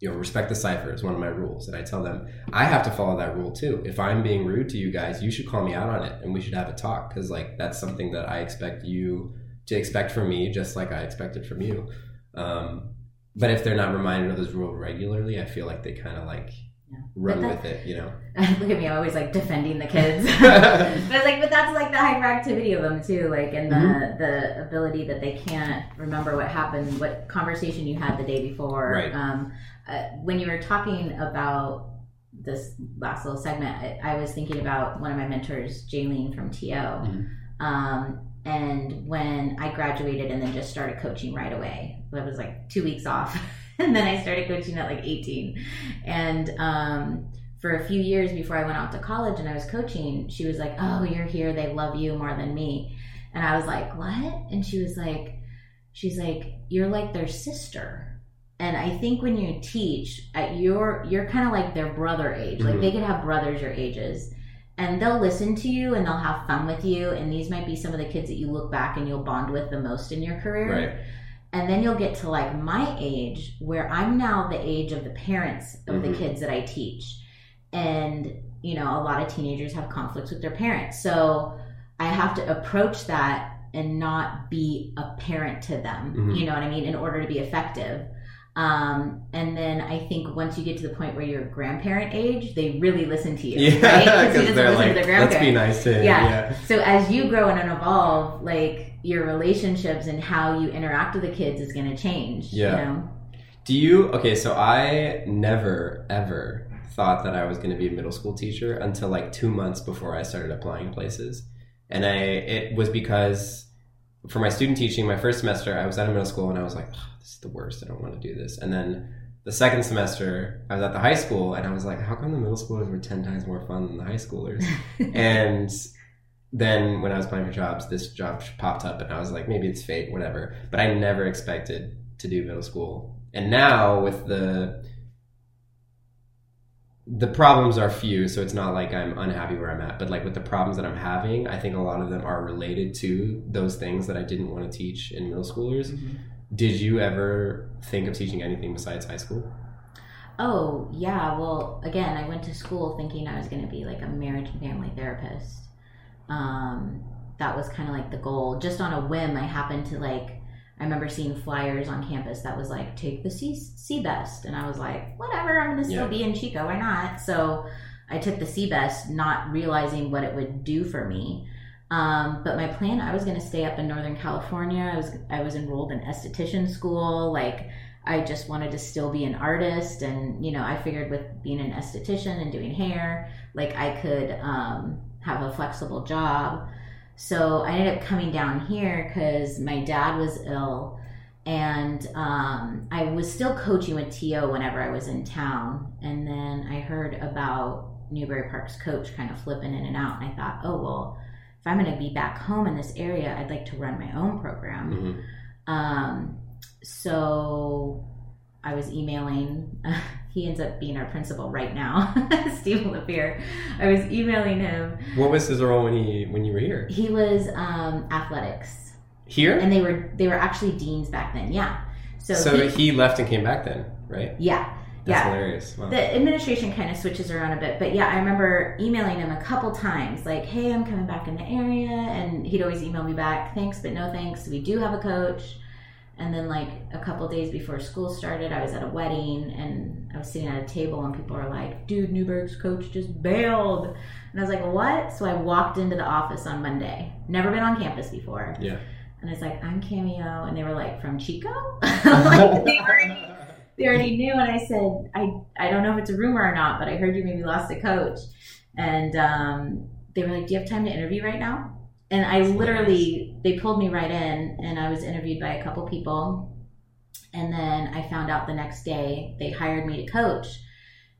you know, respect the cipher is one of my rules, and I tell them I have to follow that rule too. If I'm being rude to you guys, you should call me out on it, and we should have a talk because like that's something that I expect you to expect from me, just like I expected from you. Um, but if they're not reminded of this rule regularly, I feel like they kind of like Yeah. run that- with it, you know. <laughs> Look at me, I'm always like defending the kids. <laughs> <laughs> but like, but that's like the hyperactivity of them too, like, and the Mhm. the ability that they can't remember what happened, what conversation you had the day before. Right. Um, uh, when you were talking about this last little segment, I, I was thinking about one of my mentors, Jaylene from TO. Mhm. Um, and when I graduated and then just started coaching right away, I was like two weeks off. <laughs> and then I started coaching at like 18. And um, for a few years before I went out to college and I was coaching, she was like, Oh, you're here. They love you more than me. And I was like, What? And she was like, She's like, You're like their sister. And I think when you teach, at your you're kind of like their brother age. Like Mhm. they could have brothers your ages and they'll listen to you and they'll have fun with you. And these might be some of the kids that you look back and you'll bond with the most in your career. Right. and then you'll get to like my age where i'm now the age of the parents of the Mhm. kids that i teach. And you know a lot of teenagers have conflicts with their parents. So i have to approach that and not be a parent to them. Mhm. you know what i mean? In order to be effective um, and then I think once you get to the point where you're grandparent age, they really listen to you. Yeah, Because <laughs> just they're like, let's be nice to him. Yeah. Yeah. So as you grow and evolve, like your relationships and how you interact with the kids is going to change. Yeah. You know? Do you? Okay, so I never ever thought that I was going to be a middle school teacher until like two months before I started applying places, and I it was because for my student teaching, my first semester, I was at a middle school and I was like, "Ugh, this is the worst. I don't want to do this. And then the second semester, I was at the high school and I was like, how come the middle schoolers were ten times more fun than the high schoolers? <laughs> and then when I was applying for jobs, this job popped up, and I was like, maybe it's fate, whatever. But I never expected to do middle school. And now with the the problems are few, so it's not like I'm unhappy where I'm at. But like with the problems that I'm having, I think a lot of them are related to those things that I didn't want to teach in middle schoolers. Did you ever think of teaching anything besides high school? Oh, yeah. Well, again, I went to school thinking I was going to be like a marriage and family therapist. Um, that was kind of like the goal. Just on a whim, I happened to like, I remember seeing flyers on campus that was like, take the C, CBEST. And I was like, whatever, I'm going to still Yeah. be in Chico. Why not? So I took the CBEST, not realizing what it would do for me. Um, but my plan, I was going to stay up in Northern California. I was, I was enrolled in esthetician school. Like, I just wanted to still be an artist. And, you know, I figured with being an esthetician and doing hair, like I could um, have a flexible job. So I ended up coming down here because my dad was ill. And um, I was still coaching with TO whenever I was in town. And then I heard about Newbury Park's coach kind of flipping in and out. And I thought, oh, well, if I'm going to be back home in this area, I'd like to run my own program. Mhm. Um, so I was emailing. He ends up being our principal right now, <laughs> Steve Lapeer. I was emailing him. What was his role when he when you were here? He was um, athletics, Here? and they were they were actually deans back then. Yeah. So, So he- he left and came back then, right? yeah, That's yeah. hilarious. Wow. The administration kind of switches around a bit, but yeah, I remember emailing him a couple times, like, "Hey, I'm coming back in the area," and he'd always email me back, "Thanks, but no thanks. We do have a coach." And then, like a couple days before school started, I was at a wedding and I was sitting at a table, and people were like, "Dude, Newbury's coach just bailed," and I was like, "What?" So I walked into the office on Monday. Never been on campus before. Yeah. And I was like, "I'm Cameo," and they were like, "From Chico." like, <laughs> <laughs> they already they already knew and i said i i don't know if it's a rumor or not but i heard you maybe lost a coach and um, they were like do you have time to interview right now and i literally they pulled me right in and i was interviewed by a couple people and then i found out the next day they hired me to coach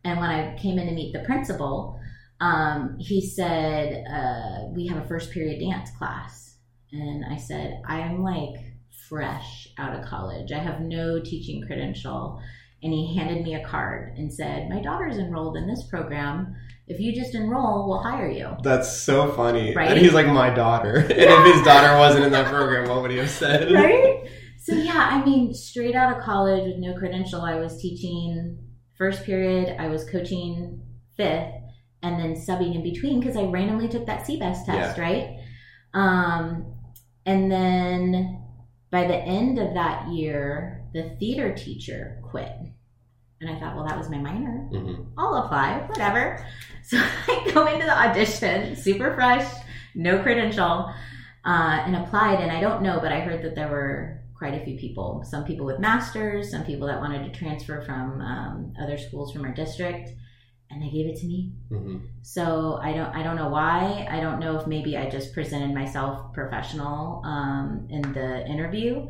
and when i came in to meet the principal um, he said uh, we have a first period dance class and i said i'm like fresh out of college. I have no teaching credential. And he handed me a card and said, My daughter's enrolled in this program. If you just enroll, we'll hire you. That's so funny. Right? And he's like my daughter. <laughs> And if his daughter wasn't in that program, what would he have said? <laughs> Right? So, yeah, I mean, straight out of college with no credential, I was teaching first period, I was coaching fifth, and then subbing in between because I randomly took that CBEST test, right? Um, and then by the end of that year, the theater teacher quit. And I thought, well, that was my minor. Mhm. I'll apply, whatever. <laughs> So I go into the audition, super fresh, no credential, uh, and applied. And I don't know, but I heard that there were quite a few people. Some people with masters, some people that wanted to transfer from um, other schools from our district, and they gave it to me. Mhm. So I don't I don't know why. I don't know if maybe I just presented myself professional um, in the interview.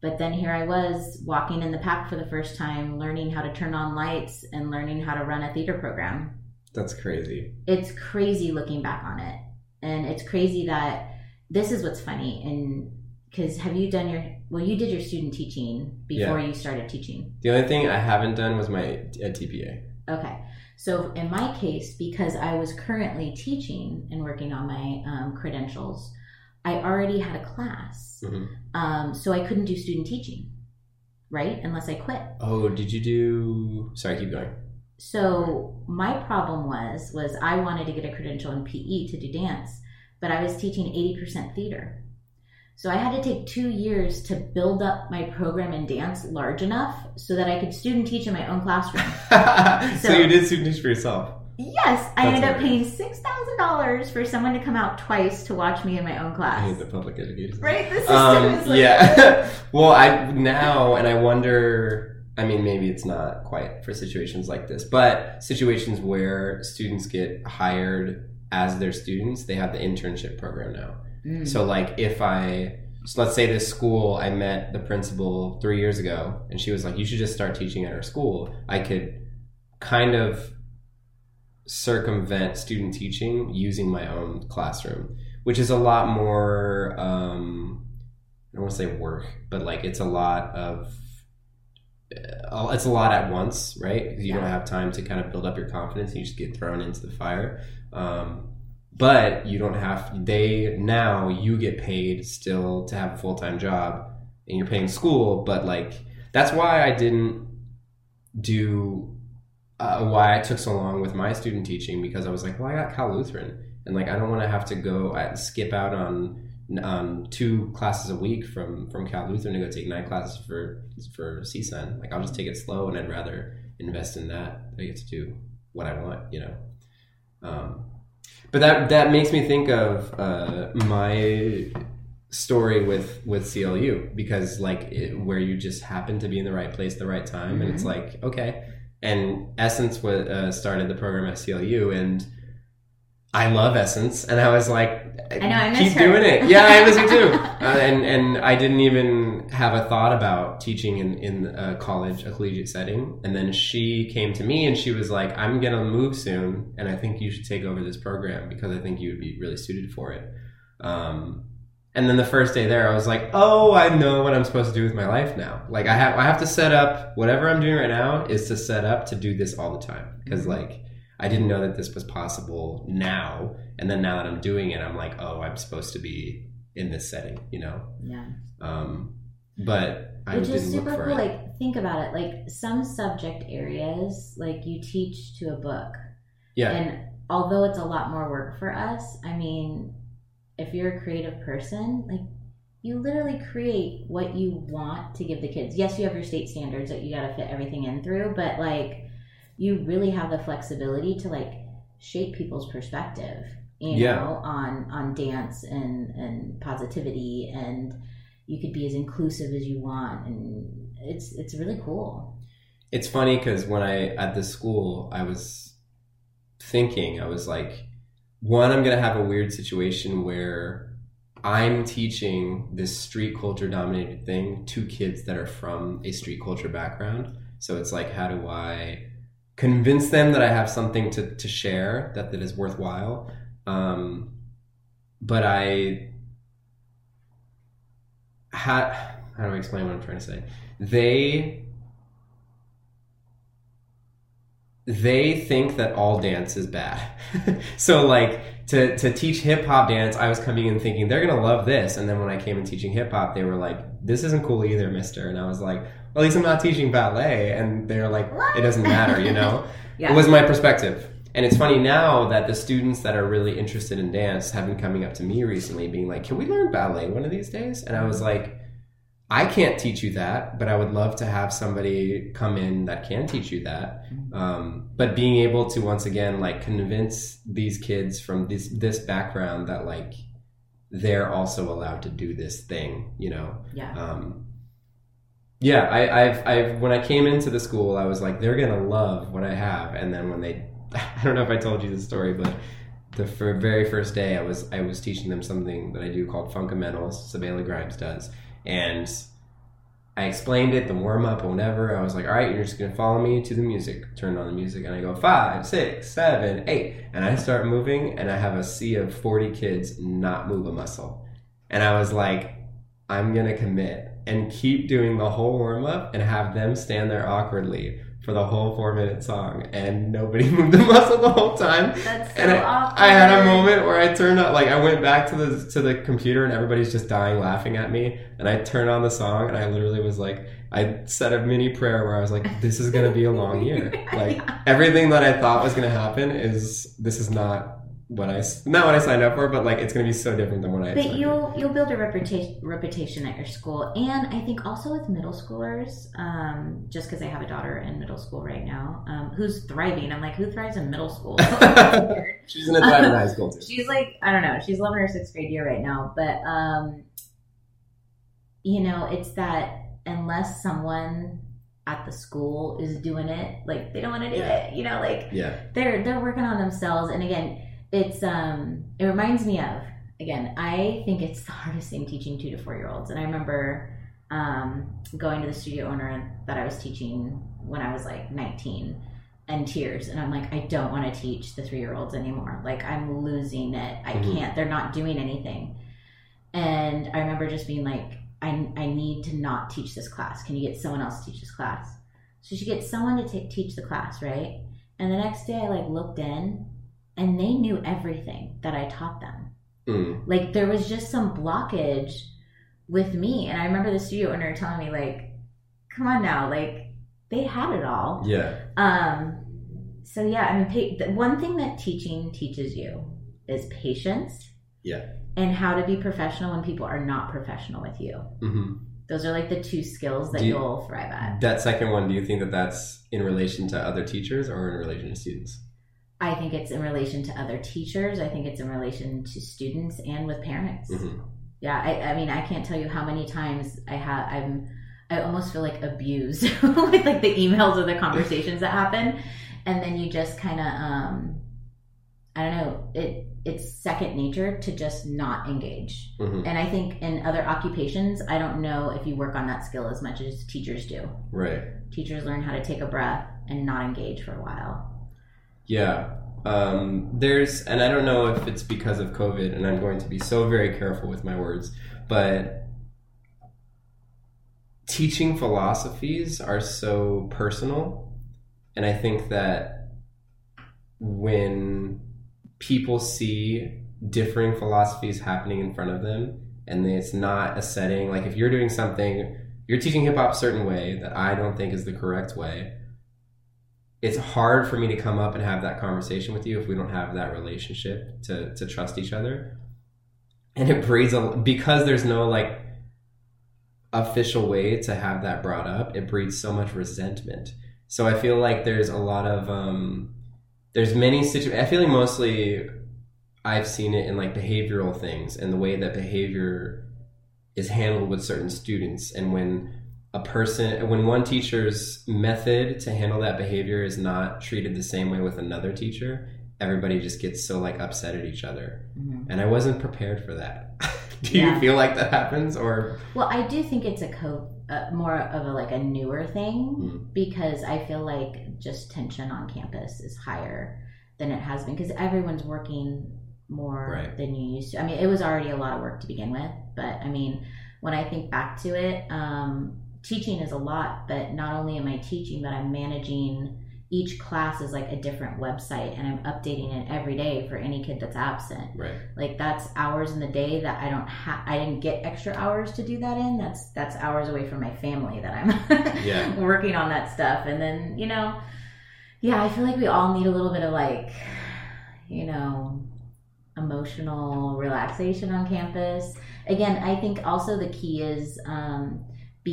But then here I was walking in the pack for the first time, learning how to turn on lights and learning how to run a theater program. That's crazy. It's crazy looking back on it. And it's crazy that this is what's funny and because have you done your well you did your student teaching before you started teaching The only thing I haven't done was my uh, TPA. Okay. So in my case, because I was currently teaching and working on my um, credentials, I already had a class. Mhm. Um, so I couldn't do student teaching, right? Unless I quit. Oh, did you do? Sorry, keep going. So my problem was was I wanted to get a credential in PE to do dance, but I was teaching 80% theater. So I had to take two years to build up my program in dance large enough so that I could student teach in my own classroom. so, <laughs> So- you did student teach for yourself. Yes, I That's ended up paying six thousand dollars for someone to come out twice to watch me in my own I class. hate the public education. Right, the system Um, is like yeah. <laughs> well, I now and I wonder. I mean, maybe it's not quite for situations like this, but situations where students get hired as their students, they have the internship program now. Mm. So, like, if I, so let's say this school, I met the principal three years ago, and she was like, "You should just start teaching at our school." I could kind of circumvent student teaching using my own classroom, which is a lot more. Um, I don't want to say work, but like it's a lot of. uh, It's a lot at once, right? You don't have time to kind of build up your confidence. You just get thrown into the fire. Um, but you don't have they now you get paid still to have a full-time job and you're paying school but like that's why i didn't do uh, why i took so long with my student teaching because i was like well i got cal lutheran and like i don't want to have to go uh, skip out on um, two classes a week from from cal lutheran to go take nine classes for for csun like i'll just take it slow and i'd rather invest in that. I get to do what i want you know? Um, but that that makes me think of uh, my story with with CLU because like it, where you just happen to be in the right place, at the right time, and it's like okay. And Essence was uh, started the program at CLU, and I love Essence, and I was like, I know, I keep her. doing it. Yeah, I miss her too. <laughs> Uh, and and I didn't even have a thought about teaching in in a college, a collegiate setting. And then she came to me and she was like, "I'm gonna move soon, and I think you should take over this program because I think you would be really suited for it." Um, And then the first day there, I was like, "Oh, I know what I'm supposed to do with my life now. Like I have, I have to set up whatever I'm doing right now is to set up to do this all the time because like I didn't know that this was possible now, and then now that I'm doing it, I'm like, oh, I'm supposed to be in this setting, you know. Yeah. Um, but I Which is super cool. it. Like, think about it. Like, some subject areas, like, you teach to a book. yeah, And although it's a lot more work for us, I mean, if you're a creative person, like, you literally create what you want to give the kids. Yes, you have your state standards that you got to fit everything in through, but, like, you really have the flexibility to, like, shape people's perspective, you Yeah. know, on, on dance and, and positivity and, you could be as inclusive as you want and it's it's really cool it's funny because when I at the school, I was thinking, I was like, one, I'm gonna have a weird situation where I'm teaching this street culture dominated thing to kids that are from a street culture background. So it's like, how do I convince them that I have something to, to share that, that is worthwhile? Um, but I had, how do I explain what I'm trying to say? They they think that all dance is bad. <laughs> so like to to teach hip hop dance, I was coming in thinking they're gonna love this, and then when I came in teaching hip hop, they were like, "This isn't cool either, Mister." And I was like, "Well, at least I'm not teaching ballet," and they're like, "It doesn't matter," you know. yeah <laughs> It was my perspective. And it's funny now that the students that are really interested in dance have been coming up to me recently, being like, "Can we learn ballet one of these days?" And I was like, "I can't teach you that, but I would love to have somebody come in that can teach you that." Um, but being able to once again like convince these kids from this this background that like they're also allowed to do this thing, you know, yeah um, yeah, I, I've, I've, when I came into the school, I was like, they're gonna love what I have. And then when they, <laughs> I don't know if I told you the story, but the very first day, I was, I was teaching them something that I do called fundamentals. Sabela Grimes does, and I explained it, the warm up, whatever. I was like, all right, you're just gonna follow me to the music. Turn on the music, and I go five, six, seven, eight, and I start moving, and I have a sea of forty kids not move a muscle, and I was like, I'm gonna commit and keep doing the whole warm up and have them stand there awkwardly for the whole four minute song, and nobody <laughs> moved a muscle the whole time. that's so And I, awkward. I had a moment where I turned on, like I went back to the to the computer and everybody's just dying laughing at me, and I turned on the song and I literally was like, I said a mini prayer where I was like, this is gonna be a long year. <laughs> Like everything that I thought was gonna happen is this is not what I not what I signed up for, but like it's gonna be so different than what I. but you'll you'll build a reputation reputation at your school and i think also with middle schoolers um, just because i have a daughter in middle school right now um, who's thriving i'm like who thrives in middle school <laughs> She's in a thriving high school too. <laughs> she's like i don't know she's loving her sixth grade year right now but um you know it's that unless someone at the school is doing it like they don't want to do Yeah. it you know like Yeah. they're they're working on themselves and again it's um it reminds me of again i think it's the <laughs> hardest thing teaching two to four year olds. And i remember um going to the studio owner that i was teaching when i was like 19 and tears. And i'm like i don't want to teach the three year olds anymore. Like i'm losing it. I Mhm. can't. They're not doing anything. And i remember just being like I, I need to not teach this class. Can you get someone else to teach this class? So she gets someone to ta teach the class right? And the next day i like looked in and they knew everything that i taught them Mm. like there was just some blockage with me and i remember the studio owner telling me like come on now like they had it all Yeah. um so yeah i mean pa- the one thing that teaching teaches you is patience Yeah. and how to be professional when people are not professional with you hmm those are like the two skills that you, will thrive at That second one, do you think that that's in relation to other teachers or in relation to students? I think it's in relation to other teachers. I think it's in relation to students and with parents. Hmm yeah I, I mean i can't tell you how many times i have i'm i almost feel like abused <laughs> with like the emails or the conversations that happen. And then you just kind of um i don't know it it's second nature to just not engage. Hmm and i think in other occupations i don't know if you work on that skill as much as teachers do. Right. teachers learn how to take a breath and not engage for a while Yeah. Um, there's, and I don't know if it's because of COVID, and I'm going to be so very careful with my words, but teaching philosophies are so personal, and I think that when people see differing philosophies happening in front of them, and it's not a setting like if you're doing something, you're teaching hip hop a certain way that I don't think is the correct way it's hard for me to come up and have that conversation with you if we don't have that relationship to to trust each other. And it breeds a because there's no like official way to have that brought up it breeds so much resentment. So i feel like there's a lot of um there's many situations i feel like mostly i've seen it in like behavioral things and the way that behavior is handled with certain students and when a person when one teacher's method to handle that behavior is not treated the same way with another teacher everybody just gets so like upset at each other mm-hmm. and i wasn't prepared for that <laughs> do yeah. you feel like that happens or well i do think it's a co uh, more of a like a newer thing mm. because i feel like just tension on campus is higher than it has been because everyone's working more right. than you used to i mean it was already a lot of work to begin with but i mean when i think back to it um, teaching is a lot, but not only am I teaching, but I'm managing each class is like a different website and I'm updating it every day for any kid that's absent. Right. Like that's hours in the day that I don't have I didn't get extra hours to do that in. That's that's hours away from my family that I'm <laughs> yeah. working on that stuff. And then, you know, yeah, I feel like we all need a little bit of like, you know, emotional relaxation on campus. Again, I think also the key is um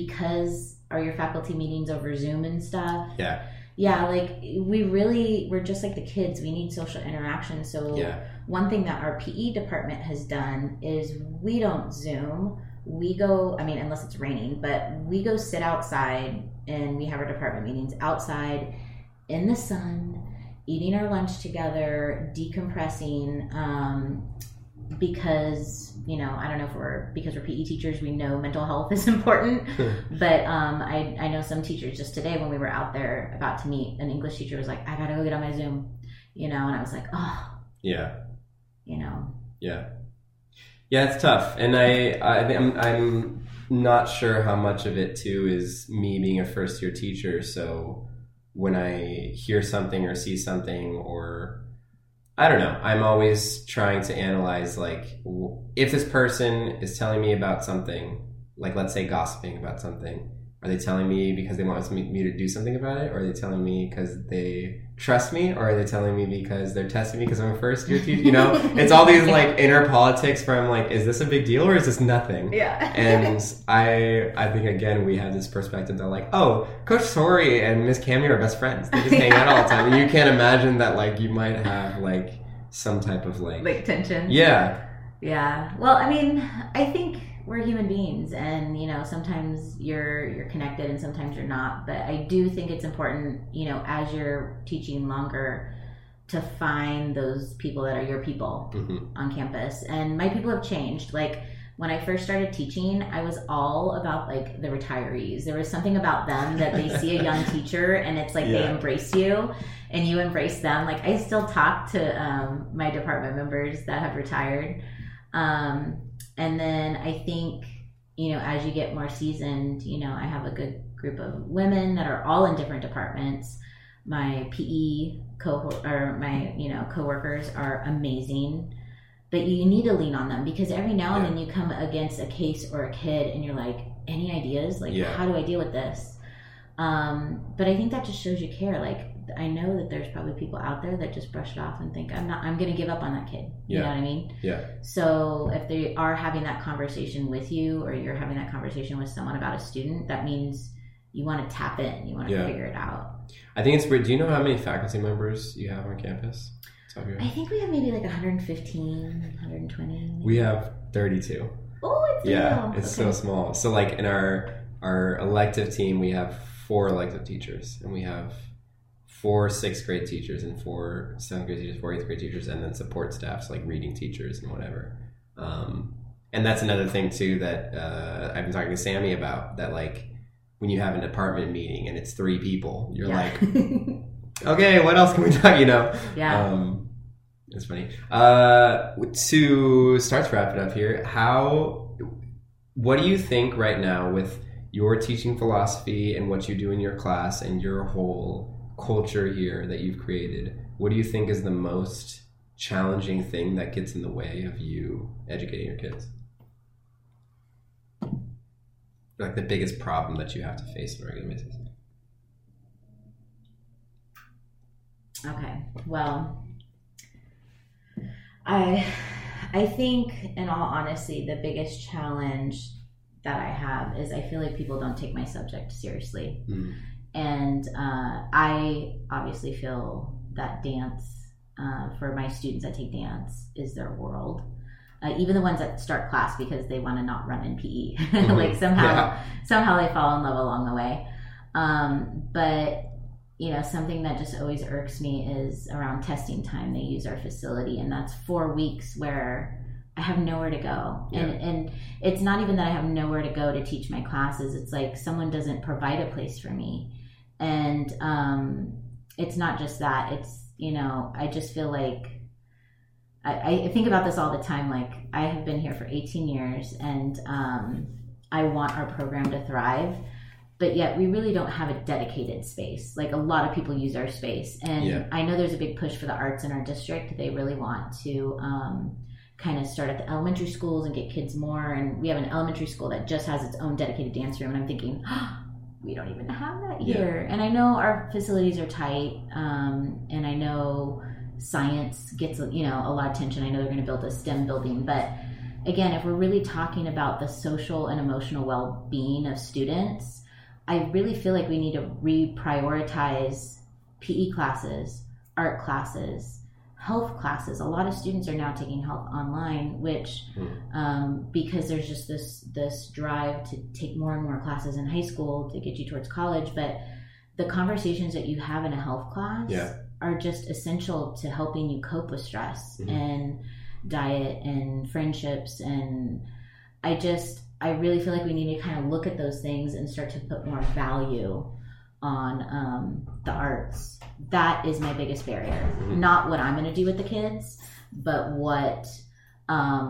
because are your faculty meetings over Zoom and stuff? Yeah. Yeah, like we really we're just like the kids. We need social interaction. So yeah. one thing that our PE department has done is we don't Zoom. We go, I mean, unless it's raining, but we go sit outside and we have our department meetings outside in the sun, eating our lunch together, decompressing. Um, because you know i don't know if we're because we're pe teachers we know mental health is <laughs> important. <laughs> But um, I, I know some teachers just today when we were out there about to meet an english teacher was like i gotta go get on my zoom you know and i was like oh. Yeah. You know? Yeah. Yeah it's tough. And i, I I'm, I'm not sure how much of it too is me being a first year teacher. So when i hear something or see something or I don't know. I'm always trying to analyze like if this person is telling me about something, like let's say gossiping about something, are they telling me because they want me to do something about it, or are they telling me because they trust me, or are they telling me because they're testing me because I'm a first year teacher? You know, it's all these like <laughs> inner politics from like, is this a big deal or is this nothing? Yeah. and <laughs> I, I think again we have this perspective that like, oh, Coach Tori and Miss Cammy are best friends. They just hang out all the time, and you can't imagine that like you might have like some type of like like tension. Yeah. Yeah. Well, I mean, I think we're human beings and you know sometimes you're you're connected and sometimes you're not but i do think it's important you know as you're teaching longer to find those people that are your people mm-hmm. on campus. And my people have changed. Like when i first started teaching i was all about like the retirees. There was something about them that they see a young <laughs> teacher and it's like yeah. they embrace you and you embrace them. Like i still talk to um, my department members that have retired. Um, and then I think, you know, as you get more seasoned, you know, I have a good group of women that are all in different departments. My PE cohort or my, you know, coworkers are amazing. But you need to lean on them because every now and yeah. then you come against a case or a kid and you're like, any ideas? Like, yeah. how do I deal with this? Um, but I think that just shows you care. Like, I know that there's probably people out there that just brush it off and think I'm not I'm going to give up on that kid. You yeah. know what I mean? Yeah. So if they are having that conversation with you or you're having that conversation with someone about a student, that means you want to tap in, you want to yeah. figure it out. I think it's weird. Do you know how many faculty members you have on campus? I think we have maybe like 115, 120. We have 32. Oh, it's yeah, it's okay. so small. So like in our our elective team, we have four elective teachers, and we have four sixth grade teachers and four seventh grade teachers, four eighth grade teachers, and then support staffs like reading teachers and whatever. Um, and that's another thing too that uh, I've been talking to Sammy about. That like when you have a department meeting and it's three people, you're yeah. like, <laughs> okay, what else can we talk? You know, Yeah. Um, it's funny. Uh, to start to wrap it up here, how, what do you think right now with your teaching philosophy and what you do in your class and your whole culture here that you've created? What do you think is the most challenging thing that gets in the way of you educating your kids? Like the biggest problem that you have to face on a regular basis. Okay. Well, I I think in all honesty the biggest challenge that I have is I feel like people don't take my subject seriously. Mm. And uh, I obviously feel that dance uh, for my students that take dance is their world. Uh, even the ones that start class because they want to not run in PE, <laughs> like somehow Yeah. somehow they fall in love along the way. Um, but you know, something that just always irks me is around testing time. They use our facility, and that's four weeks where I have nowhere to go. And and it's not even that I have nowhere to go to teach my classes. It's like someone doesn't provide a place for me, and um, it's not just that. It's you know, I just feel like. I, I think about this all the time. Like I have been here for 18 years, and um, I want our program to thrive but yet we really don't have a dedicated space. Like a lot of people use our space, and Yeah. I know there's a big push for the arts in our district. They really want to um, kind of start at the elementary schools and get kids more. And we have an elementary school that just has its own dedicated dance room, and I'm thinking. <gasps> We don't even have that Yeah. here, and I know our facilities are tight, um, and I know science gets you know a lot of attention. I know they're going to build a STEM building, but again, if we're really talking about the social and emotional well-being of students, I really feel like we need to reprioritize PE classes, art classes, health classes. A lot of students are now taking health online, which Hmm. um, because there's just this this drive to take more and more classes in high school to get you towards college, but the conversations that you have in a health class Yeah. are just essential to helping you cope with stress Mhm. and diet and friendships and I just I really feel like we need to kind of look at those things and start to put more value on um, the arts. That is my biggest barrier. Mhm. Not what I'm going to do with the kids, but what um,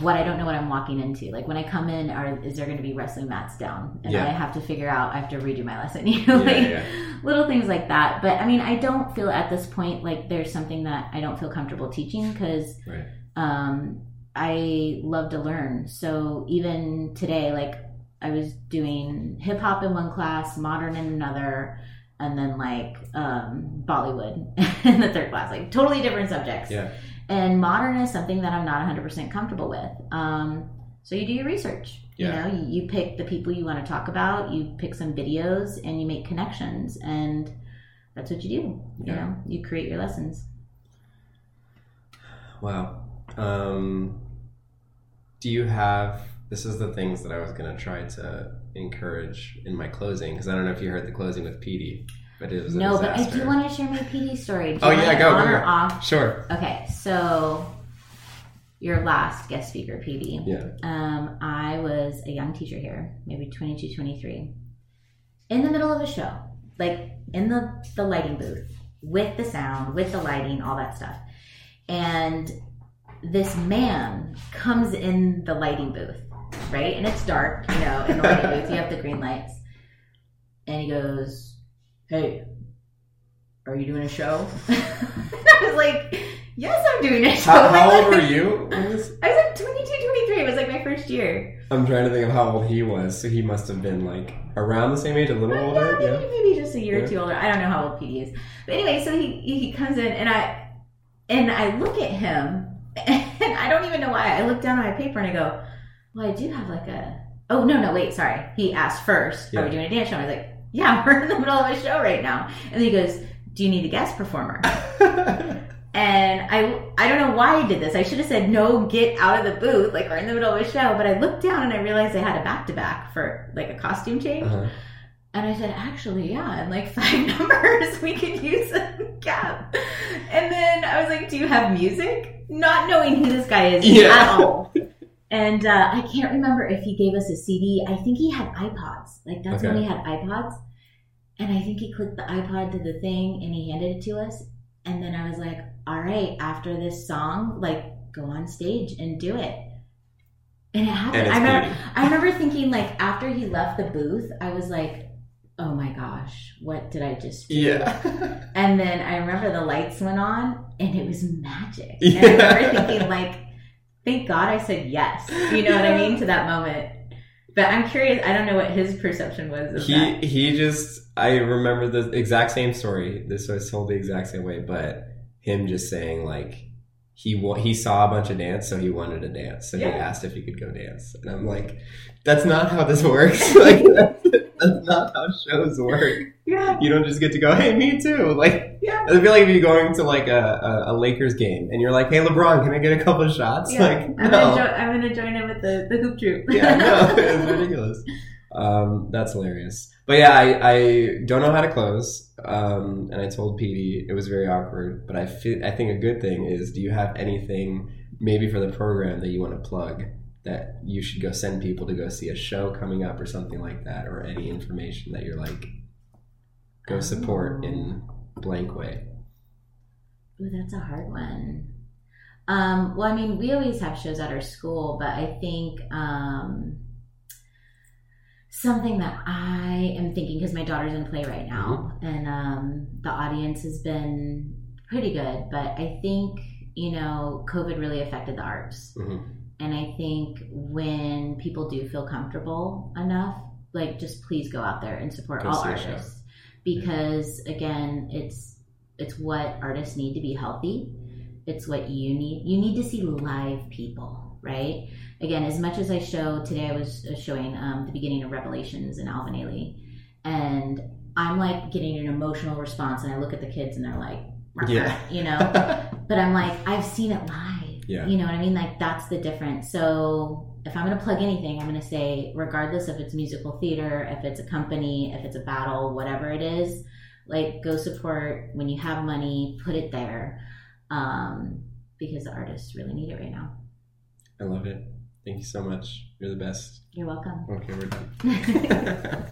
what I don't know what I'm walking into. Like when I come in, are is there going to be wrestling mats down, and Yeah. I have to figure out I have to redo my lesson. <laughs> You know, Yeah, like yeah, little things like that. But I mean, I don't feel at this point like there's something that I don't feel comfortable teaching because Right. um, I love to learn. So even today, like I was doing hip hop in one class, modern in another, and then like um, Bollywood <laughs> in the third class, like totally different subjects. Yeah. And modern is something that I'm not 100% comfortable with. Um, so you do your research. Yeah. You know, you, you pick the people you want to talk about, you pick some videos, and you make connections, and that's what you do. You know, you create your lessons. Wow. Um, do you have? This is the things that I was going to try to encourage in my closing because I don't know if you heard the closing with Petey, but it was a No, but I do want to share my PD story. Oh, yeah, go, on go. or off? Sure. Okay, so your last guest speaker, PD. Yeah. Um, I was a young teacher here, maybe 22, 23, in the middle of a show, like in the, the lighting booth with the sound, with the lighting, all that stuff. And this man comes in the lighting booth, right? And it's dark, you know, in the lighting booth, you have the green lights. And he goes, Hey, are you doing a show? <laughs> I was like, Yes, I'm doing a show. <laughs> How, how old were you? I was like 22, 23. It was like my first year. I'm trying to think of how old he was. So he must have been like around the same age, a little older. Yeah, Yeah. maybe, maybe just a year Yeah. or two older. I don't know how old PD is. But anyway, so he he comes in and I and I look at him <laughs> and I don't even know why. I look down at my paper and I go, Well, I do have like a oh no, no, wait, sorry. He asked first, Are we doing a dance show? I was like, Yeah, <laughs> we're in the middle of a show right now. And he goes, Do you need a guest performer? <laughs> And I I don't know why I did this. I should have said no, get out of the booth, like we're in the middle of a show. But I looked down and I realized I had a back to back for like a costume change. Uh-huh. And I said, actually, yeah, in like <laughs> five numbers, we could use a cap. And then I was like, do you have music? Not knowing who this guy is Yeah. at all. And uh, I can't remember if he gave us a CD. I think he had iPods. Like that's when we had iPods. and I think he clicked the iPod to the thing and he handed it to us. And then I was like, all right, after this song, like go on stage and do it. And it happened. And I remember. I remember thinking like after he left the booth, I was like, oh my gosh, what did I just do? Yeah. And then I remember the lights went on and it was magic. Yeah. <laughs> And I remember thinking like, thank God I said yes. <laughs> You know what I mean to that moment. But I'm curious. I don't know what his perception was of he that. he just I remember the exact same story. This was told the exact same way, but him just saying like he wa- he saw a bunch of dance, so he wanted to dance. So Yeah. he asked if he could go dance, and I'm like, that's not how this works. <laughs> like <laughs> that's, not how shows work. Yeah. You don't just get to go, hey, me too. Like Yeah. I feel like if you're going to like a, a, a Lakers game and you're like, hey, LeBron, can I get a couple of shots? Yeah. Like I'm, no. gonna jo- I'm gonna join him with the, the hoop troop. yeah, no, <laughs> it's ridiculous. Um, that's hilarious. But yeah, I, I don't know how to close. Um, and I told Petey it was very awkward. But I feel, I think a good thing is, do you have anything maybe for the program that you want to plug that you should go send people to go see a show coming up or something like that, or any information that you're like go support in blank way. Ooh, that's a hard one. Um, well, I mean, we always have shows at our school, but I think um, something that I am thinking because my daughter's in play right now, and um, the audience has been pretty good. But I think you know, COVID really affected the arts, Mhm. And I think when people do feel comfortable enough, like just please go out there and support Go all artists because again, it's it's what artists need to be healthy. It's what you need. You need to see live people, right? Again, as much as I show today, I was uh, showing um, the beginning of Revelations in Alvin Ailey, and I'm like getting an emotional response, and I look at the kids, and they're like, Yeah. you know. <laughs> but I'm like, I've seen it live. Yeah. You know what I mean? Like that's the difference. So if I'm going to plug anything, I'm going to say, regardless if it's musical theater, if it's a company, if it's a battle, whatever it is, like go support when you have money, put it there, um, because the artists really need it right now. I love it. Thank you so much. You're the best. You're welcome. Okay, we're done. <laughs>